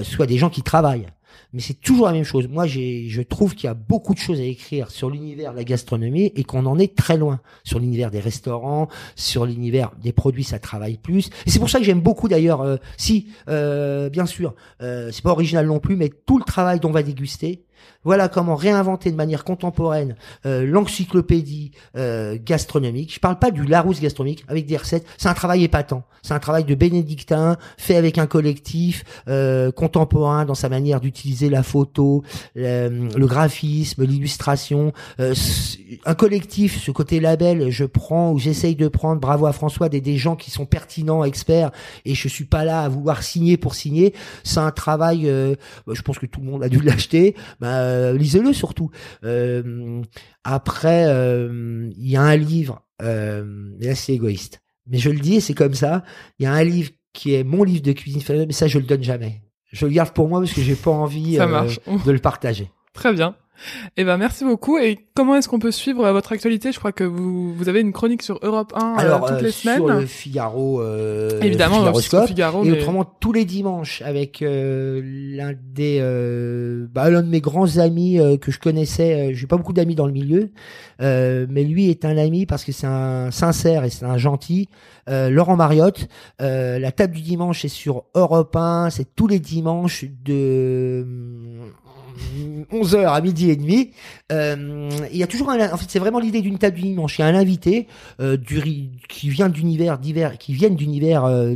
B: soit des gens qui travaillent mais c'est toujours la même chose. Moi, je trouve qu'il y a beaucoup de choses à écrire sur l'univers de la gastronomie et qu'on en est très loin. Sur l'univers des restaurants, sur l'univers des produits, ça travaille plus. Et c'est pour ça que j'aime beaucoup d'ailleurs, euh, si, euh, bien sûr, euh, c'est pas original non plus, mais tout le travail dont on va déguster, voilà comment réinventer de manière contemporaine euh, l'encyclopédie euh, gastronomique. Je parle pas du Larousse gastronomique avec des recettes. C'est un travail épatant. C'est un travail de bénédictin fait avec un collectif euh, contemporain dans sa manière d'utiliser la photo, le, graphisme, l'illustration. un collectif, ce côté label, je prends ou j'essaye de prendre. Bravo à François, des, gens qui sont pertinents, experts. Et je suis pas là à vouloir signer pour signer. C'est un travail. je pense que tout le monde a dû l'acheter. Bah, euh, lisez-le surtout. Euh, après, euh, il y a un livre, là c'est égoïste. Mais je le dis, c'est comme ça. Il y a un livre qui est mon livre de cuisine mais ça je le donne jamais. Je le garde pour moi parce que j'ai pas envie de le partager.
A: Très bien. Eh ben merci beaucoup. Et comment est-ce qu'on peut suivre euh, votre actualité? Je crois que vous vous avez une chronique sur Europe 1 euh,
B: Alors,
A: toutes les semaines.
B: Sur le Figaro. Euh,
A: Évidemment,
B: le
A: Figaro, Figaro,
B: et autrement tous les dimanches avec l'un des bah, l'un de mes grands amis que je connaissais. J'ai pas beaucoup d'amis dans le milieu, mais lui est un ami parce que c'est un sincère et c'est un gentil. Laurent Mariotte. la table du dimanche est sur Europe 1. C'est tous les dimanches de 11h à midi et demi. Euh, il y a toujours un, en fait, c'est vraiment l'idée d'une table du dimanche. Il y a un invité euh, du, qui vient d'univers divers, qui viennent d'univers euh,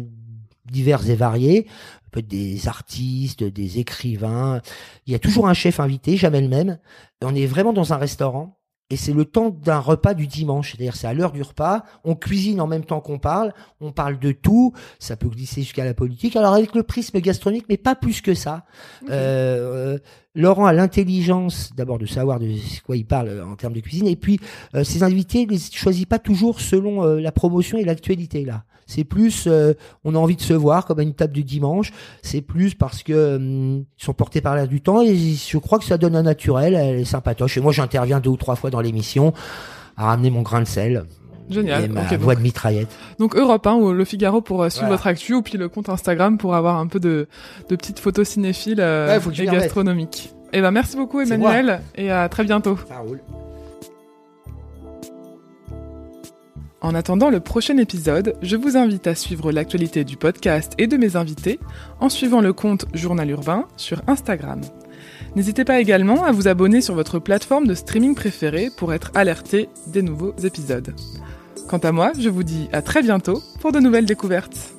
B: divers et variés, des artistes, des écrivains. Il y a toujours un chef invité, jamais le même. On est vraiment dans un restaurant et c'est le temps d'un repas du dimanche. C'est-à-dire, c'est à l'heure du repas. On cuisine en même temps qu'on parle. On parle de tout. Ça peut glisser jusqu'à la politique. Alors, avec le prisme gastronomique, mais pas plus que ça. Euh, Laurent a l'intelligence, d'abord, de savoir de quoi il parle en termes de cuisine. Et puis, euh, ses invités, ne les choisit pas toujours selon euh, la promotion et l'actualité, là. C'est plus, euh, on a envie de se voir comme à une table du dimanche. C'est plus parce que hum, ils sont portés par l'air du temps et je crois que ça donne un naturel. Elle est sympatoche. Et moi, j'interviens deux ou trois fois dans l'émission à ramener mon grain de sel.
A: Génial.
B: Et ma
A: Ok,
B: voix
A: donc,
B: de mitraillette.
A: donc Europe 1 ou Le Figaro pour euh, suivre
B: Voilà.
A: votre actu, ou puis le compte Instagram pour avoir un peu de, de petites photos cinéphiles euh,
B: Ouais,
A: et gastronomiques. Eh ben merci beaucoup Emmanuel et à très bientôt.
B: Ça roule.
A: En attendant le prochain épisode, je vous invite à suivre l'actualité du podcast et de mes invités en suivant le compte Journal Urbain sur Instagram. N'hésitez pas également à vous abonner sur votre plateforme de streaming préférée pour être alerté des nouveaux épisodes. Quant à moi, je vous dis à très bientôt pour de nouvelles découvertes.